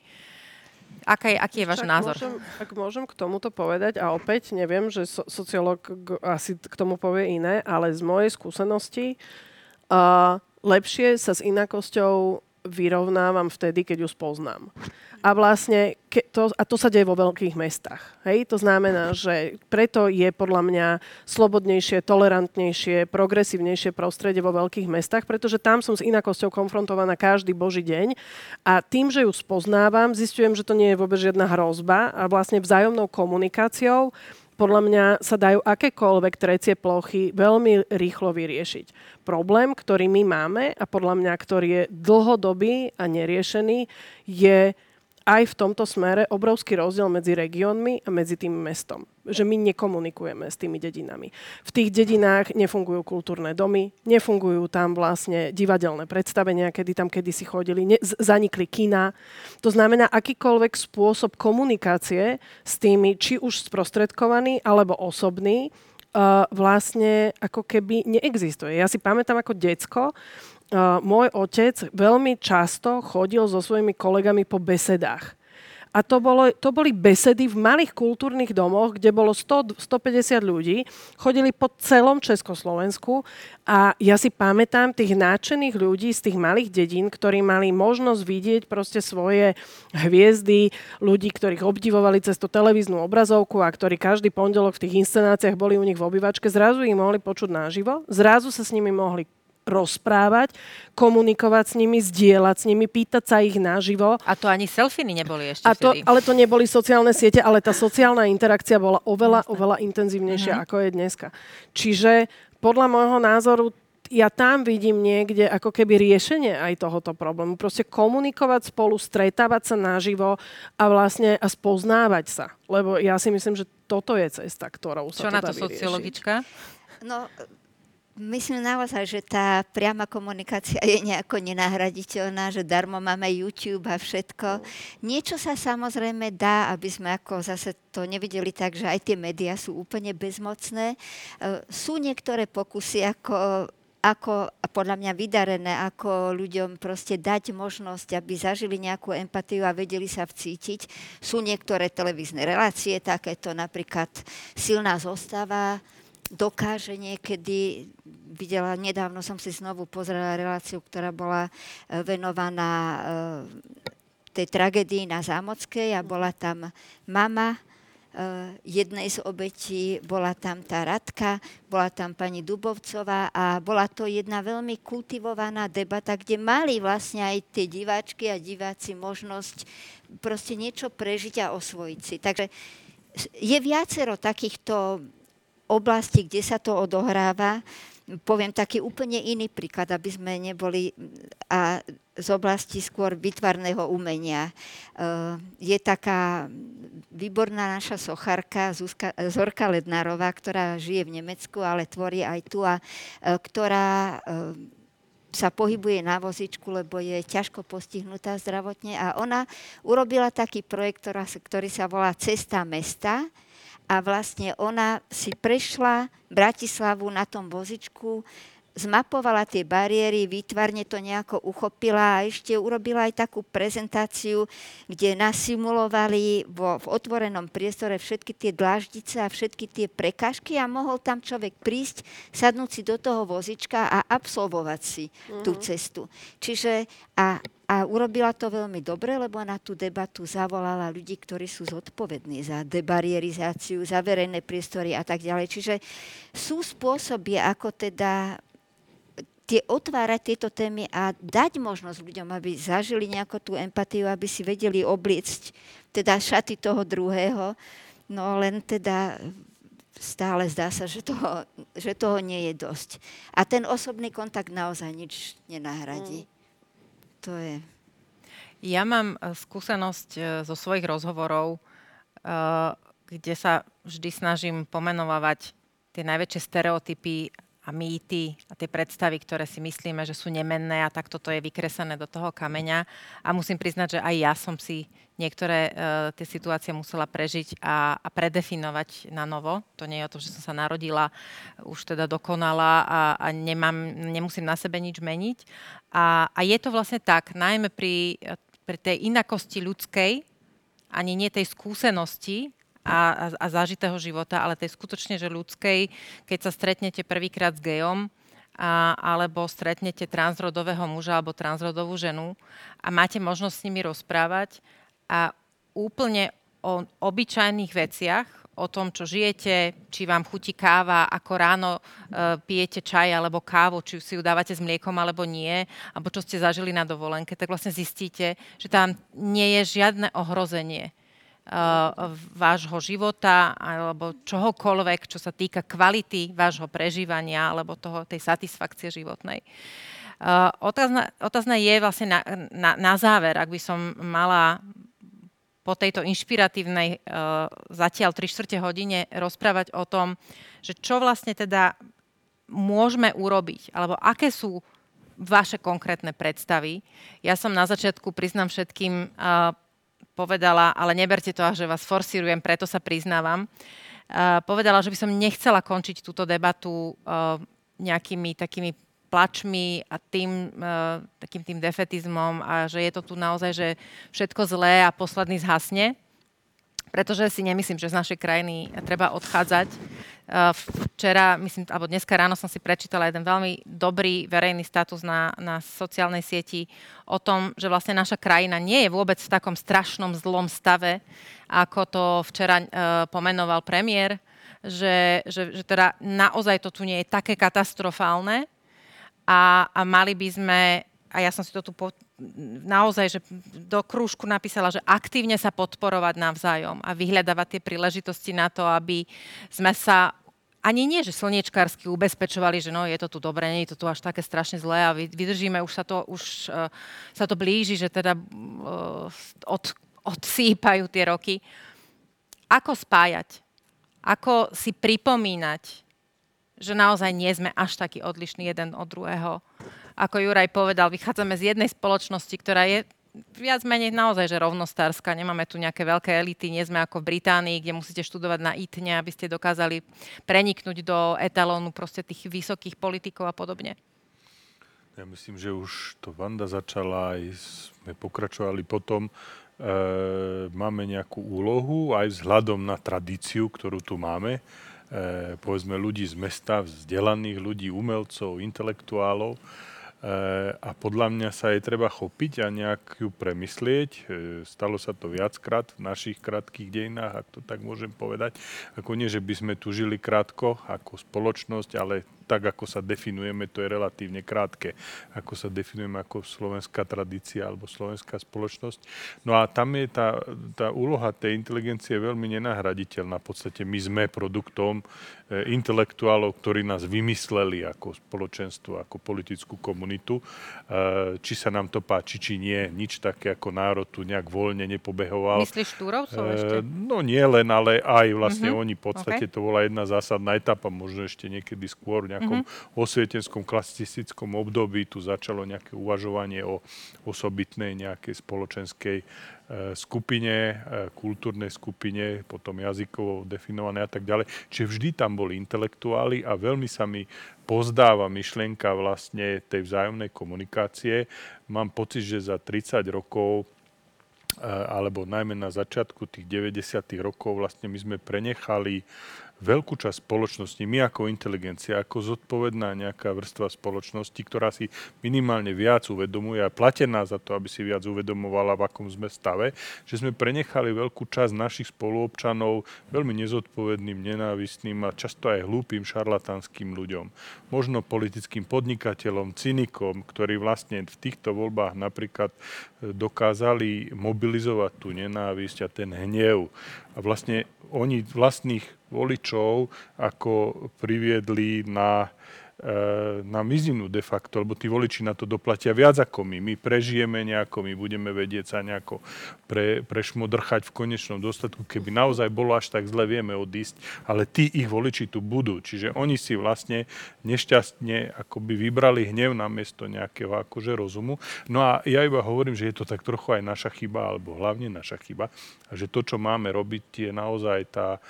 Aká je, aký je váš názor? Môžem, ak môžem k tomuto povedať, a opäť neviem, že so, sociológ asi k tomu povie iné, ale z mojej skúsenosti uh, lepšie sa s inakosťou vyrovnávam vtedy, keď ju spoznám. A vlastne, ke, to, a to sa deje vo veľkých mestách. Hej? To znamená, že preto je podľa mňa slobodnejšie, tolerantnejšie, progresívnejšie prostredie vo veľkých mestách, pretože tam som s inakosťou konfrontovaná každý boží deň a tým, že ju spoznávam, zistujem, že to nie je vôbec žiadna hrozba a vlastne vzájomnou komunikáciou podľa mňa sa dajú akékoľvek trecie plochy veľmi rýchlo vyriešiť. Problém, ktorý my máme a podľa mňa, ktorý je dlhodobý a neriešený, je aj v tomto smere obrovský rozdiel medzi regiónmi a medzi tým mestom. Že my nekomunikujeme s tými dedinami. V tých dedinách nefungujú kultúrne domy, nefungujú tam vlastne divadelné predstavenia, kedy tam kedysi chodili, ne, zanikli kina. To znamená, akýkoľvek spôsob komunikácie s tými, či už sprostredkovaný alebo osobný, uh, vlastne ako keby neexistuje. Ja si pamätám ako decko, môj otec veľmi často chodil so svojimi kolegami po besedách. A to, bolo, to boli besedy v malých kultúrnych domoch, kde bolo 100, 150 ľudí. Chodili po celom Československu a ja si pamätám tých náčených ľudí z tých malých dedín, ktorí mali možnosť vidieť proste svoje hviezdy, ľudí, ktorých obdivovali cez tú televíznu obrazovku a ktorí každý pondelok v tých inscenáciách boli u nich v obývačke. Zrazu ich mohli počuť naživo, zrazu sa s nimi mohli rozprávať, komunikovať s nimi, zdieľať s nimi, pýtať sa ich naživo. A to ani selfiny neboli ešte a to, Ale to neboli sociálne siete, ale tá sociálna interakcia bola oveľa, Jasne. oveľa intenzívnejšia, uh-huh. ako je dneska. Čiže podľa môjho názoru ja tam vidím niekde ako keby riešenie aj tohoto problému. Proste komunikovať spolu, stretávať sa naživo a vlastne a spoznávať sa. Lebo ja si myslím, že toto je cesta, ktorou sa Čo to na to sociologička? No, Myslím naozaj, že tá priama komunikácia je nejako nenahraditeľná, že darmo máme YouTube a všetko. Niečo sa samozrejme dá, aby sme ako zase to nevideli tak, že aj tie médiá sú úplne bezmocné. E, sú niektoré pokusy, ako ako podľa mňa vydarené, ako ľuďom proste dať možnosť, aby zažili nejakú empatiu a vedeli sa vcítiť. Sú niektoré televízne relácie, takéto napríklad Silná zostava, dokáže niekedy, videla, nedávno som si znovu pozrela reláciu, ktorá bola e, venovaná e, tej tragédii na Zámockej a bola tam mama e, jednej z obetí, bola tam tá Radka, bola tam pani Dubovcová a bola to jedna veľmi kultivovaná debata, kde mali vlastne aj tie diváčky a diváci možnosť proste niečo prežiť a osvojiť si. Takže je viacero takýchto oblasti, kde sa to odohráva. Poviem taký úplne iný príklad, aby sme neboli a z oblasti skôr vytvarného umenia. Eh, je taká výborná naša sochárka Zuzka, Zorka Lednárová, ktorá žije v Nemecku, ale tvorí aj tu a eh, ktorá sa pohybuje na vozičku, lebo je ťažko postihnutá zdravotne a ona urobila taký projekt, ktorý sa volá Cesta mesta, a vlastne ona si prešla Bratislavu na tom vozičku, zmapovala tie bariéry, výtvarne to nejako uchopila a ešte urobila aj takú prezentáciu, kde nasimulovali vo, v otvorenom priestore všetky tie dláždice a všetky tie prekážky a mohol tam človek prísť, sadnúť si do toho vozička a absolvovať si mm-hmm. tú cestu. Čiže a a urobila to veľmi dobre, lebo na tú debatu zavolala ľudí, ktorí sú zodpovední za debarierizáciu, za verejné priestory a tak ďalej. Čiže sú spôsoby, ako teda tie otvárať tieto témy a dať možnosť ľuďom, aby zažili nejakú tú empatiu, aby si vedeli obliecť teda šaty toho druhého. No len teda stále zdá sa, že toho, že toho nie je dosť. A ten osobný kontakt naozaj nič nenahradí. Mm. To je... Ja mám e, skúsenosť e, zo svojich rozhovorov, e, kde sa vždy snažím pomenovať tie najväčšie stereotypy a mýty a tie predstavy, ktoré si myslíme, že sú nemenné a tak toto je vykresené do toho kameňa. A musím priznať, že aj ja som si niektoré uh, tie situácie musela prežiť a, a predefinovať na novo. To nie je o tom, že som sa narodila už teda dokonala a, a nemám, nemusím na sebe nič meniť. A, a je to vlastne tak, najmä pri, pri tej inakosti ľudskej, ani nie tej skúsenosti, a, a, a zažitého života, ale tej skutočne, že ľudskej, keď sa stretnete prvýkrát s gejom, a, alebo stretnete transrodového muža alebo transrodovú ženu a máte možnosť s nimi rozprávať a úplne o obyčajných veciach, o tom, čo žijete, či vám chutí káva, ako ráno e, pijete čaj alebo kávu, či si ju dávate s mliekom alebo nie, alebo čo ste zažili na dovolenke, tak vlastne zistíte, že tam nie je žiadne ohrozenie uh, vášho života alebo čohokoľvek, čo sa týka kvality vášho prežívania alebo toho, tej satisfakcie životnej. Uh, otázna, otázna je vlastne na, na, na záver, ak by som mala po tejto inšpiratívnej uh, zatiaľ 3 čtvrte hodine rozprávať o tom, že čo vlastne teda môžeme urobiť, alebo aké sú vaše konkrétne predstavy. Ja som na začiatku, priznám všetkým, uh, povedala, ale neberte to, že vás forsírujem, preto sa priznávam, uh, povedala, že by som nechcela končiť túto debatu nejakými takými plačmi a tým, uh, takým tým defetizmom a že je to tu naozaj, že všetko zlé a posledný zhasne pretože si nemyslím, že z našej krajiny treba odchádzať. Včera, myslím, alebo dneska ráno som si prečítala jeden veľmi dobrý verejný status na, na sociálnej sieti o tom, že vlastne naša krajina nie je vôbec v takom strašnom zlom stave, ako to včera uh, pomenoval premiér, že, že, že teda naozaj to tu nie je také katastrofálne a, a mali by sme a ja som si to tu po, naozaj, že do krúžku napísala, že aktívne sa podporovať navzájom a vyhľadávať tie príležitosti na to, aby sme sa ani nie, že slniečkársky ubezpečovali, že no, je to tu dobre, nie je to tu až také strašne zlé a vydržíme, už sa to, už, uh, sa to blíži, že teda uh, od, odsýpajú tie roky. Ako spájať? Ako si pripomínať, že naozaj nie sme až taký odlišní jeden od druhého? ako Juraj povedal, vychádzame z jednej spoločnosti, ktorá je viac menej naozaj, že rovnostárska. Nemáme tu nejaké veľké elity, nie sme ako v Británii, kde musíte študovať na ITNE, aby ste dokázali preniknúť do etalónu proste tých vysokých politikov a podobne. Ja myslím, že už to Vanda začala, aj sme pokračovali potom. E, máme nejakú úlohu aj vzhľadom na tradíciu, ktorú tu máme. E, povedzme ľudí z mesta, vzdelaných ľudí, umelcov, intelektuálov Eh, a podľa mňa sa jej treba chopiť a nejak ju premyslieť. Eh, stalo sa to viackrát v našich krátkých dejinách, ak to tak môžem povedať. Ako nie, že by sme tu žili krátko ako spoločnosť, ale tak, ako sa definujeme, to je relatívne krátke, ako sa definujeme ako slovenská tradícia alebo slovenská spoločnosť. No a tam je tá, tá úloha tej inteligencie veľmi nenahraditeľná. V podstate my sme produktom e, intelektuálov, ktorí nás vymysleli ako spoločenstvo, ako politickú komunitu. E, či sa nám to páči, či nie, nič také ako národ tu nejak voľne nepobehoval. Myslíš Túrovcov e, ešte? No nie len, ale aj vlastne mm-hmm. oni v podstate, okay. to bola jedna zásadná etapa, možno ešte niekedy skôr, nejakom mm-hmm. osvietenskom klasicistickom období tu začalo nejaké uvažovanie o osobitnej nejakej spoločenskej e, skupine, e, kultúrnej skupine, potom jazykovo definované a tak ďalej. Čiže vždy tam boli intelektuáli a veľmi sa mi pozdáva myšlienka vlastne tej vzájomnej komunikácie. Mám pocit, že za 30 rokov e, alebo najmä na začiatku tých 90. rokov vlastne my sme prenechali veľkú časť spoločnosti, my ako inteligencia, ako zodpovedná nejaká vrstva spoločnosti, ktorá si minimálne viac uvedomuje a platená za to, aby si viac uvedomovala, v akom sme stave, že sme prenechali veľkú časť našich spoluobčanov veľmi nezodpovedným, nenávistným a často aj hlúpým šarlatanským ľuďom. Možno politickým podnikateľom, cynikom, ktorí vlastne v týchto voľbách napríklad dokázali mobilizovať tú nenávisť a ten hnev. A vlastne oni vlastných voličov ako priviedli na E, na mizinu de facto, lebo tí voliči na to doplatia viac ako my. My prežijeme nejako, my budeme vedieť sa nejako pre, prešmodrchať v konečnom dostatku. Keby naozaj bolo až tak zle, vieme odísť, ale tí ich voliči tu budú. Čiže oni si vlastne nešťastne akoby vybrali hnev na miesto nejakého akože rozumu. No a ja iba hovorím, že je to tak trochu aj naša chyba, alebo hlavne naša chyba, a že to, čo máme robiť, je naozaj tá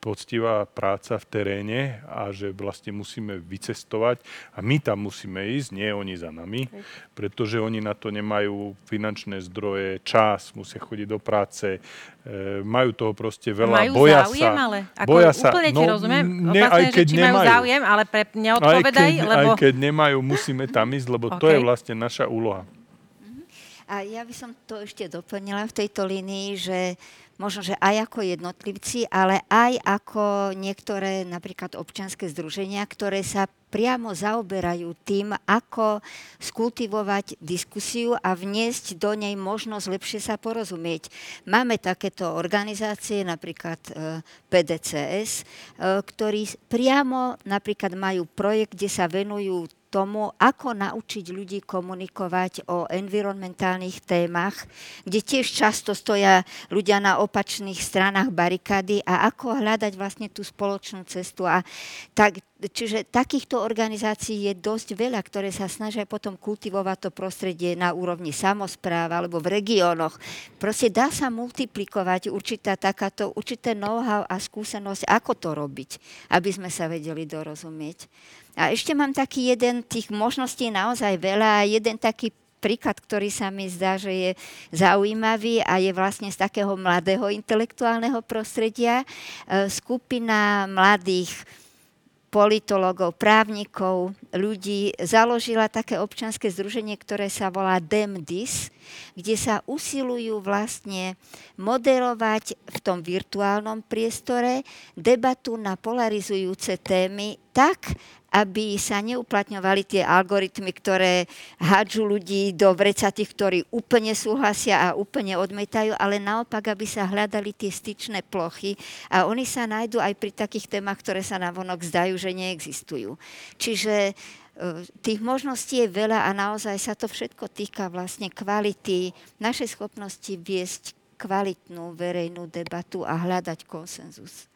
poctivá práca v teréne a že vlastne musíme vycestovať a my tam musíme ísť, nie oni za nami, pretože oni na to nemajú finančné zdroje, čas, musia chodiť do práce, e, majú toho proste veľa, majú boja záujem, sa. ale ako boja úplne sa, ti no, rozumiem, ne, aj keď že či nemajú. majú záujem, ale pre, neodpovedaj, aj keď, lebo... Aj keď nemajú, musíme tam ísť, lebo okay. to je vlastne naša úloha. A ja by som to ešte doplnila v tejto línii, že možno, že aj ako jednotlivci, ale aj ako niektoré napríklad občianske združenia, ktoré sa priamo zaoberajú tým, ako skultivovať diskusiu a vniesť do nej možnosť lepšie sa porozumieť. Máme takéto organizácie, napríklad e, PDCS, e, ktorí priamo napríklad majú projekt, kde sa venujú tomu, ako naučiť ľudí komunikovať o environmentálnych témach, kde tiež často stoja ľudia na opačných stranách barikády a ako hľadať vlastne tú spoločnú cestu. A tak, čiže takýchto organizácií je dosť veľa, ktoré sa snažia potom kultivovať to prostredie na úrovni samozpráv alebo v regiónoch. Proste dá sa multiplikovať určitá takáto, určité know-how a skúsenosť, ako to robiť, aby sme sa vedeli dorozumieť. A ešte mám taký jeden, tých možností naozaj veľa, jeden taký príklad, ktorý sa mi zdá, že je zaujímavý a je vlastne z takého mladého intelektuálneho prostredia. E, skupina mladých politologov, právnikov, ľudí založila také občanské združenie, ktoré sa volá DEMDIS, kde sa usilujú vlastne modelovať v tom virtuálnom priestore debatu na polarizujúce témy tak, aby sa neuplatňovali tie algoritmy, ktoré hádžu ľudí do vrecatých, ktorí úplne súhlasia a úplne odmetajú, ale naopak, aby sa hľadali tie styčné plochy a oni sa nájdú aj pri takých témach, ktoré sa navonok zdajú, že neexistujú. Čiže e, tých možností je veľa a naozaj sa to všetko týka vlastne kvality, našej schopnosti viesť kvalitnú verejnú debatu a hľadať konsenzus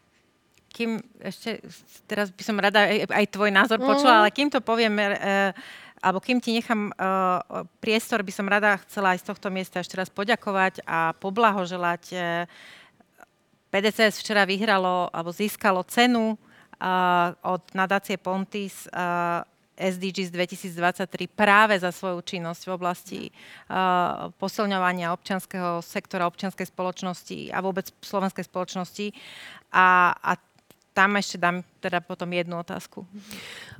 kým ešte, teraz by som rada aj, aj tvoj názor počula, mm. ale kým to povieme, e, alebo kým ti nechám e, priestor, by som rada chcela aj z tohto miesta ešte raz poďakovať a poblahoželať. E, PDCS včera vyhralo, alebo získalo cenu e, od nadácie Pontis e, SDGs 2023 práve za svoju činnosť v oblasti uh, posilňovania občianského sektora, občianskej spoločnosti a vôbec slovenskej spoločnosti. A, a tam ešte dám teda potom jednu otázku.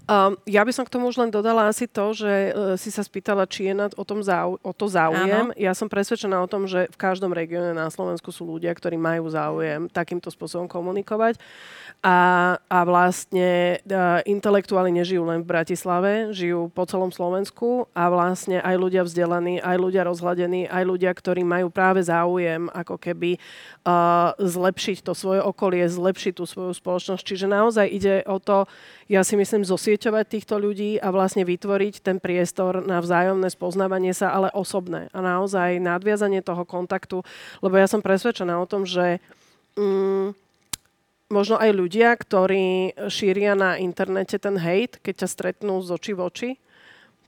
Um, ja by som k tomu už len dodala asi to, že uh, si sa spýtala, či je na, o, tom záu, o to záujem. Áno. Ja som presvedčená o tom, že v každom regióne na Slovensku sú ľudia, ktorí majú záujem takýmto spôsobom komunikovať. A, a vlastne uh, intelektuáli nežijú len v Bratislave, žijú po celom Slovensku a vlastne aj ľudia vzdelaní, aj ľudia rozhľadení, aj ľudia, ktorí majú práve záujem ako keby uh, zlepšiť to svoje okolie, zlepšiť tú svoju spoločnosť. Čiže naozaj ide o to, ja si myslím, zosieťovať týchto ľudí a vlastne vytvoriť ten priestor na vzájomné spoznávanie sa, ale osobné. A naozaj nadviazanie toho kontaktu, lebo ja som presvedčená o tom, že... Mm, možno aj ľudia, ktorí šíria na internete ten hate, keď ťa stretnú z očí v oči,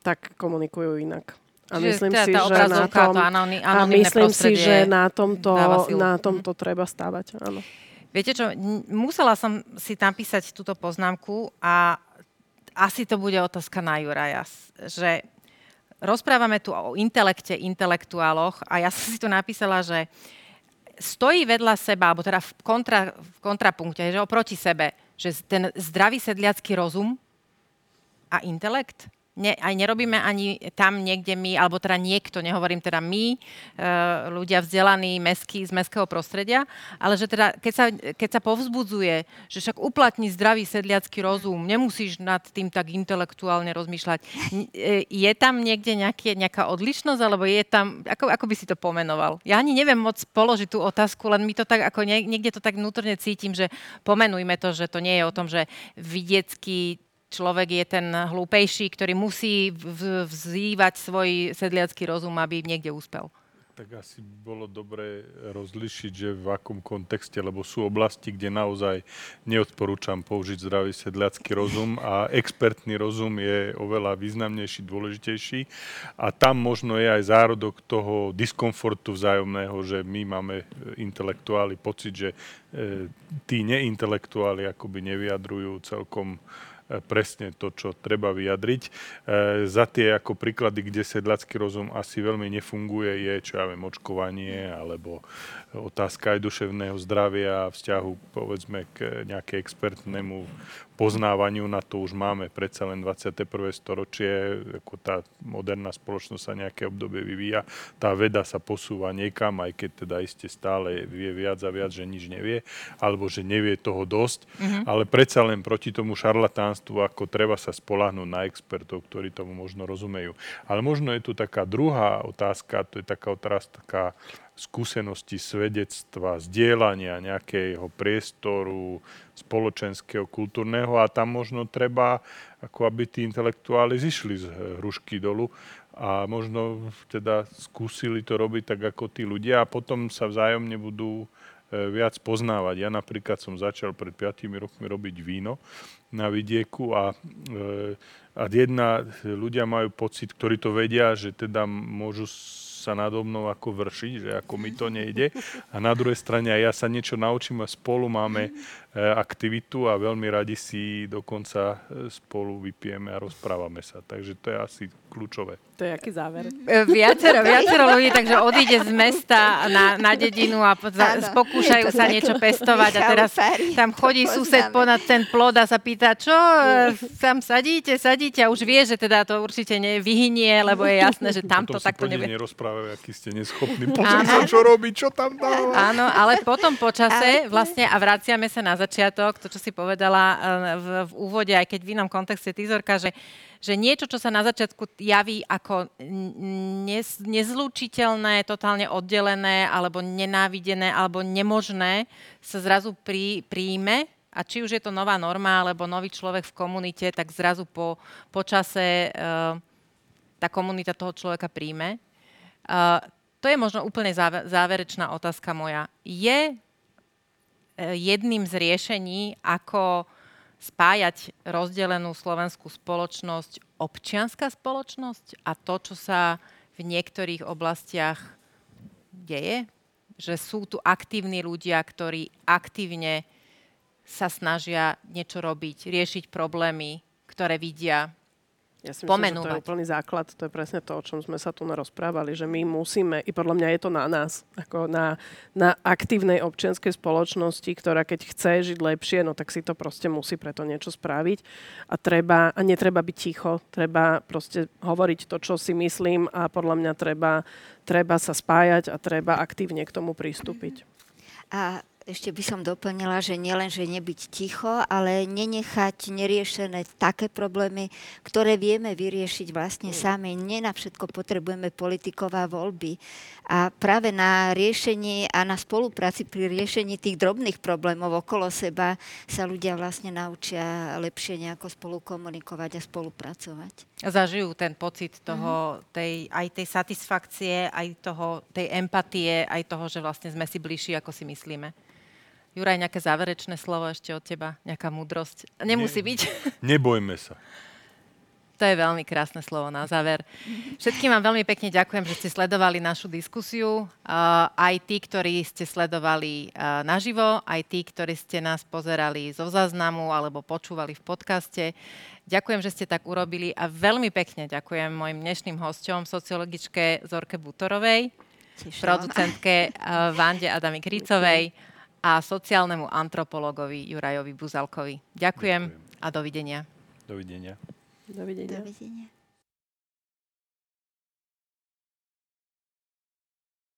tak komunikujú inak. A Čiže myslím teda si, že na tom, to anony, a myslím si, že na tomto, na tomto treba stávať. Áno. Viete čo, musela som si napísať túto poznámku a asi to bude otázka na Juraja, že rozprávame tu o intelekte, intelektuáloch a ja som si tu napísala, že stojí vedľa seba, alebo teda v, kontra, v kontrapunkte, že oproti sebe Že ten zdravý sedliacký rozum a intelekt ne, aj nerobíme ani tam niekde my, alebo teda niekto, nehovorím teda my, e, ľudia vzdelaní mesky, z mestského prostredia, ale že teda, keď sa, keď sa povzbudzuje, že však uplatní zdravý sedliacký rozum, nemusíš nad tým tak intelektuálne rozmýšľať. E, je tam niekde nejaké, nejaká odlišnosť, alebo je tam, ako, ako by si to pomenoval? Ja ani neviem moc položiť tú otázku, len mi to tak, ako niekde to tak vnútorne cítim, že pomenujme to, že to nie je o tom, že vidiecký človek je ten hlúpejší, ktorý musí vzývať svoj sedliacký rozum, aby niekde úspel. Tak asi bolo dobre rozlišiť, že v akom kontexte, lebo sú oblasti, kde naozaj neodporúčam použiť zdravý sedliacký rozum a expertný rozum je oveľa významnejší, dôležitejší. A tam možno je aj zárodok toho diskomfortu vzájomného, že my máme intelektuáli pocit, že e, tí neintelektuáli akoby nevyjadrujú celkom presne to, čo treba vyjadriť. E, za tie ako príklady, kde sedlacký rozum asi veľmi nefunguje, je, čo ja viem, očkovanie alebo otázka aj duševného zdravia a vzťahu povedzme k nejaké expertnému poznávaniu, na to už máme predsa len 21. storočie, ako tá moderná spoločnosť sa nejaké obdobie vyvíja, tá veda sa posúva niekam, aj keď teda iste stále vie viac a viac, že nič nevie, alebo že nevie toho dosť, mm-hmm. ale predsa len proti tomu šarlatánstvu, ako treba sa spolahnúť na expertov, ktorí tomu možno rozumejú. Ale možno je tu taká druhá otázka, to je taká otázka skúsenosti, svedectva, zdieľania nejakého priestoru spoločenského, kultúrneho a tam možno treba, ako aby tí intelektuáli zišli z hrušky dolu a možno teda skúsili to robiť tak ako tí ľudia a potom sa vzájomne budú viac poznávať. Ja napríklad som začal pred 5 rokmi robiť víno na vidieku a, e, a jedna, ľudia majú pocit, ktorí to vedia, že teda môžu sa nado mnou ako vršiť, že ako mi to nejde. A na druhej strane aj ja sa niečo naučím a spolu máme E, aktivitu a veľmi radi si dokonca e, spolu vypijeme a rozprávame sa. Takže to je asi kľúčové. To je aký záver? E, viacero, viacero ľudí, takže odíde z mesta na, na dedinu a za, pokúšajú sa niečo pestovať a teraz tam chodí sused ponad ten plod a sa pýta, čo tam sadíte, sadíte a už vie, že teda to určite nevyhynie, lebo je jasné, že tam to takto nebude. nerozprávajú, aký ste neschopní. Pozor sa, čo robí, čo tam dáva. Áno, ale potom počase vlastne a vraciame sa na začiatok, to, čo si povedala eh, v, v úvode, aj keď v inom kontexte Tizorka, že, že niečo, čo sa na začiatku javí ako nez, nezlúčiteľné, totálne oddelené, alebo nenávidené, alebo nemožné, sa zrazu prí, príjme a či už je to nová norma, alebo nový človek v komunite, tak zrazu po, po čase uh, tá komunita toho človeka príjme. Uh, to je možno úplne záverečná otázka moja. Je jedným z riešení, ako spájať rozdelenú slovenskú spoločnosť, občianská spoločnosť a to, čo sa v niektorých oblastiach deje, že sú tu aktívni ľudia, ktorí aktívne sa snažia niečo robiť, riešiť problémy, ktoré vidia ja si myslím, že to je úplný základ, to je presne to, o čom sme sa tu rozprávali, že my musíme, i podľa mňa je to na nás, ako na, na aktívnej občianskej spoločnosti, ktorá keď chce žiť lepšie, no tak si to proste musí preto niečo spraviť a treba, a netreba byť ticho, treba proste hovoriť to, čo si myslím a podľa mňa treba, treba sa spájať a treba aktívne k tomu pristúpiť. A ešte by som doplnila, že nielen, že nebyť ticho, ale nenechať neriešené také problémy, ktoré vieme vyriešiť vlastne mm. sami. Nie na všetko potrebujeme politiková voľby. A práve na riešení a na spolupráci pri riešení tých drobných problémov okolo seba sa ľudia vlastne naučia lepšie nejako spolu komunikovať a spolupracovať. Zažijú ten pocit toho, mm. tej, aj tej satisfakcie, aj toho, tej empatie, aj toho, že vlastne sme si bližší, ako si myslíme. Juraj, nejaké záverečné slovo ešte od teba? Nejaká múdrosť? Nemusí ne, byť. Nebojme sa. To je veľmi krásne slovo na záver. Všetkým vám veľmi pekne ďakujem, že ste sledovali našu diskusiu. Uh, aj tí, ktorí ste sledovali uh, naživo, aj tí, ktorí ste nás pozerali zo záznamu alebo počúvali v podcaste. Ďakujem, že ste tak urobili a veľmi pekne ďakujem mojim dnešným hosťom, sociologičke Zorke Butorovej, producentke uh, Vande Adami Krícovej a sociálnemu antropologovi Jurajovi Buzalkovi. Ďakujem Ďakujem. a dovidenia. Dovidenia. Dovidenia. Dovidenia.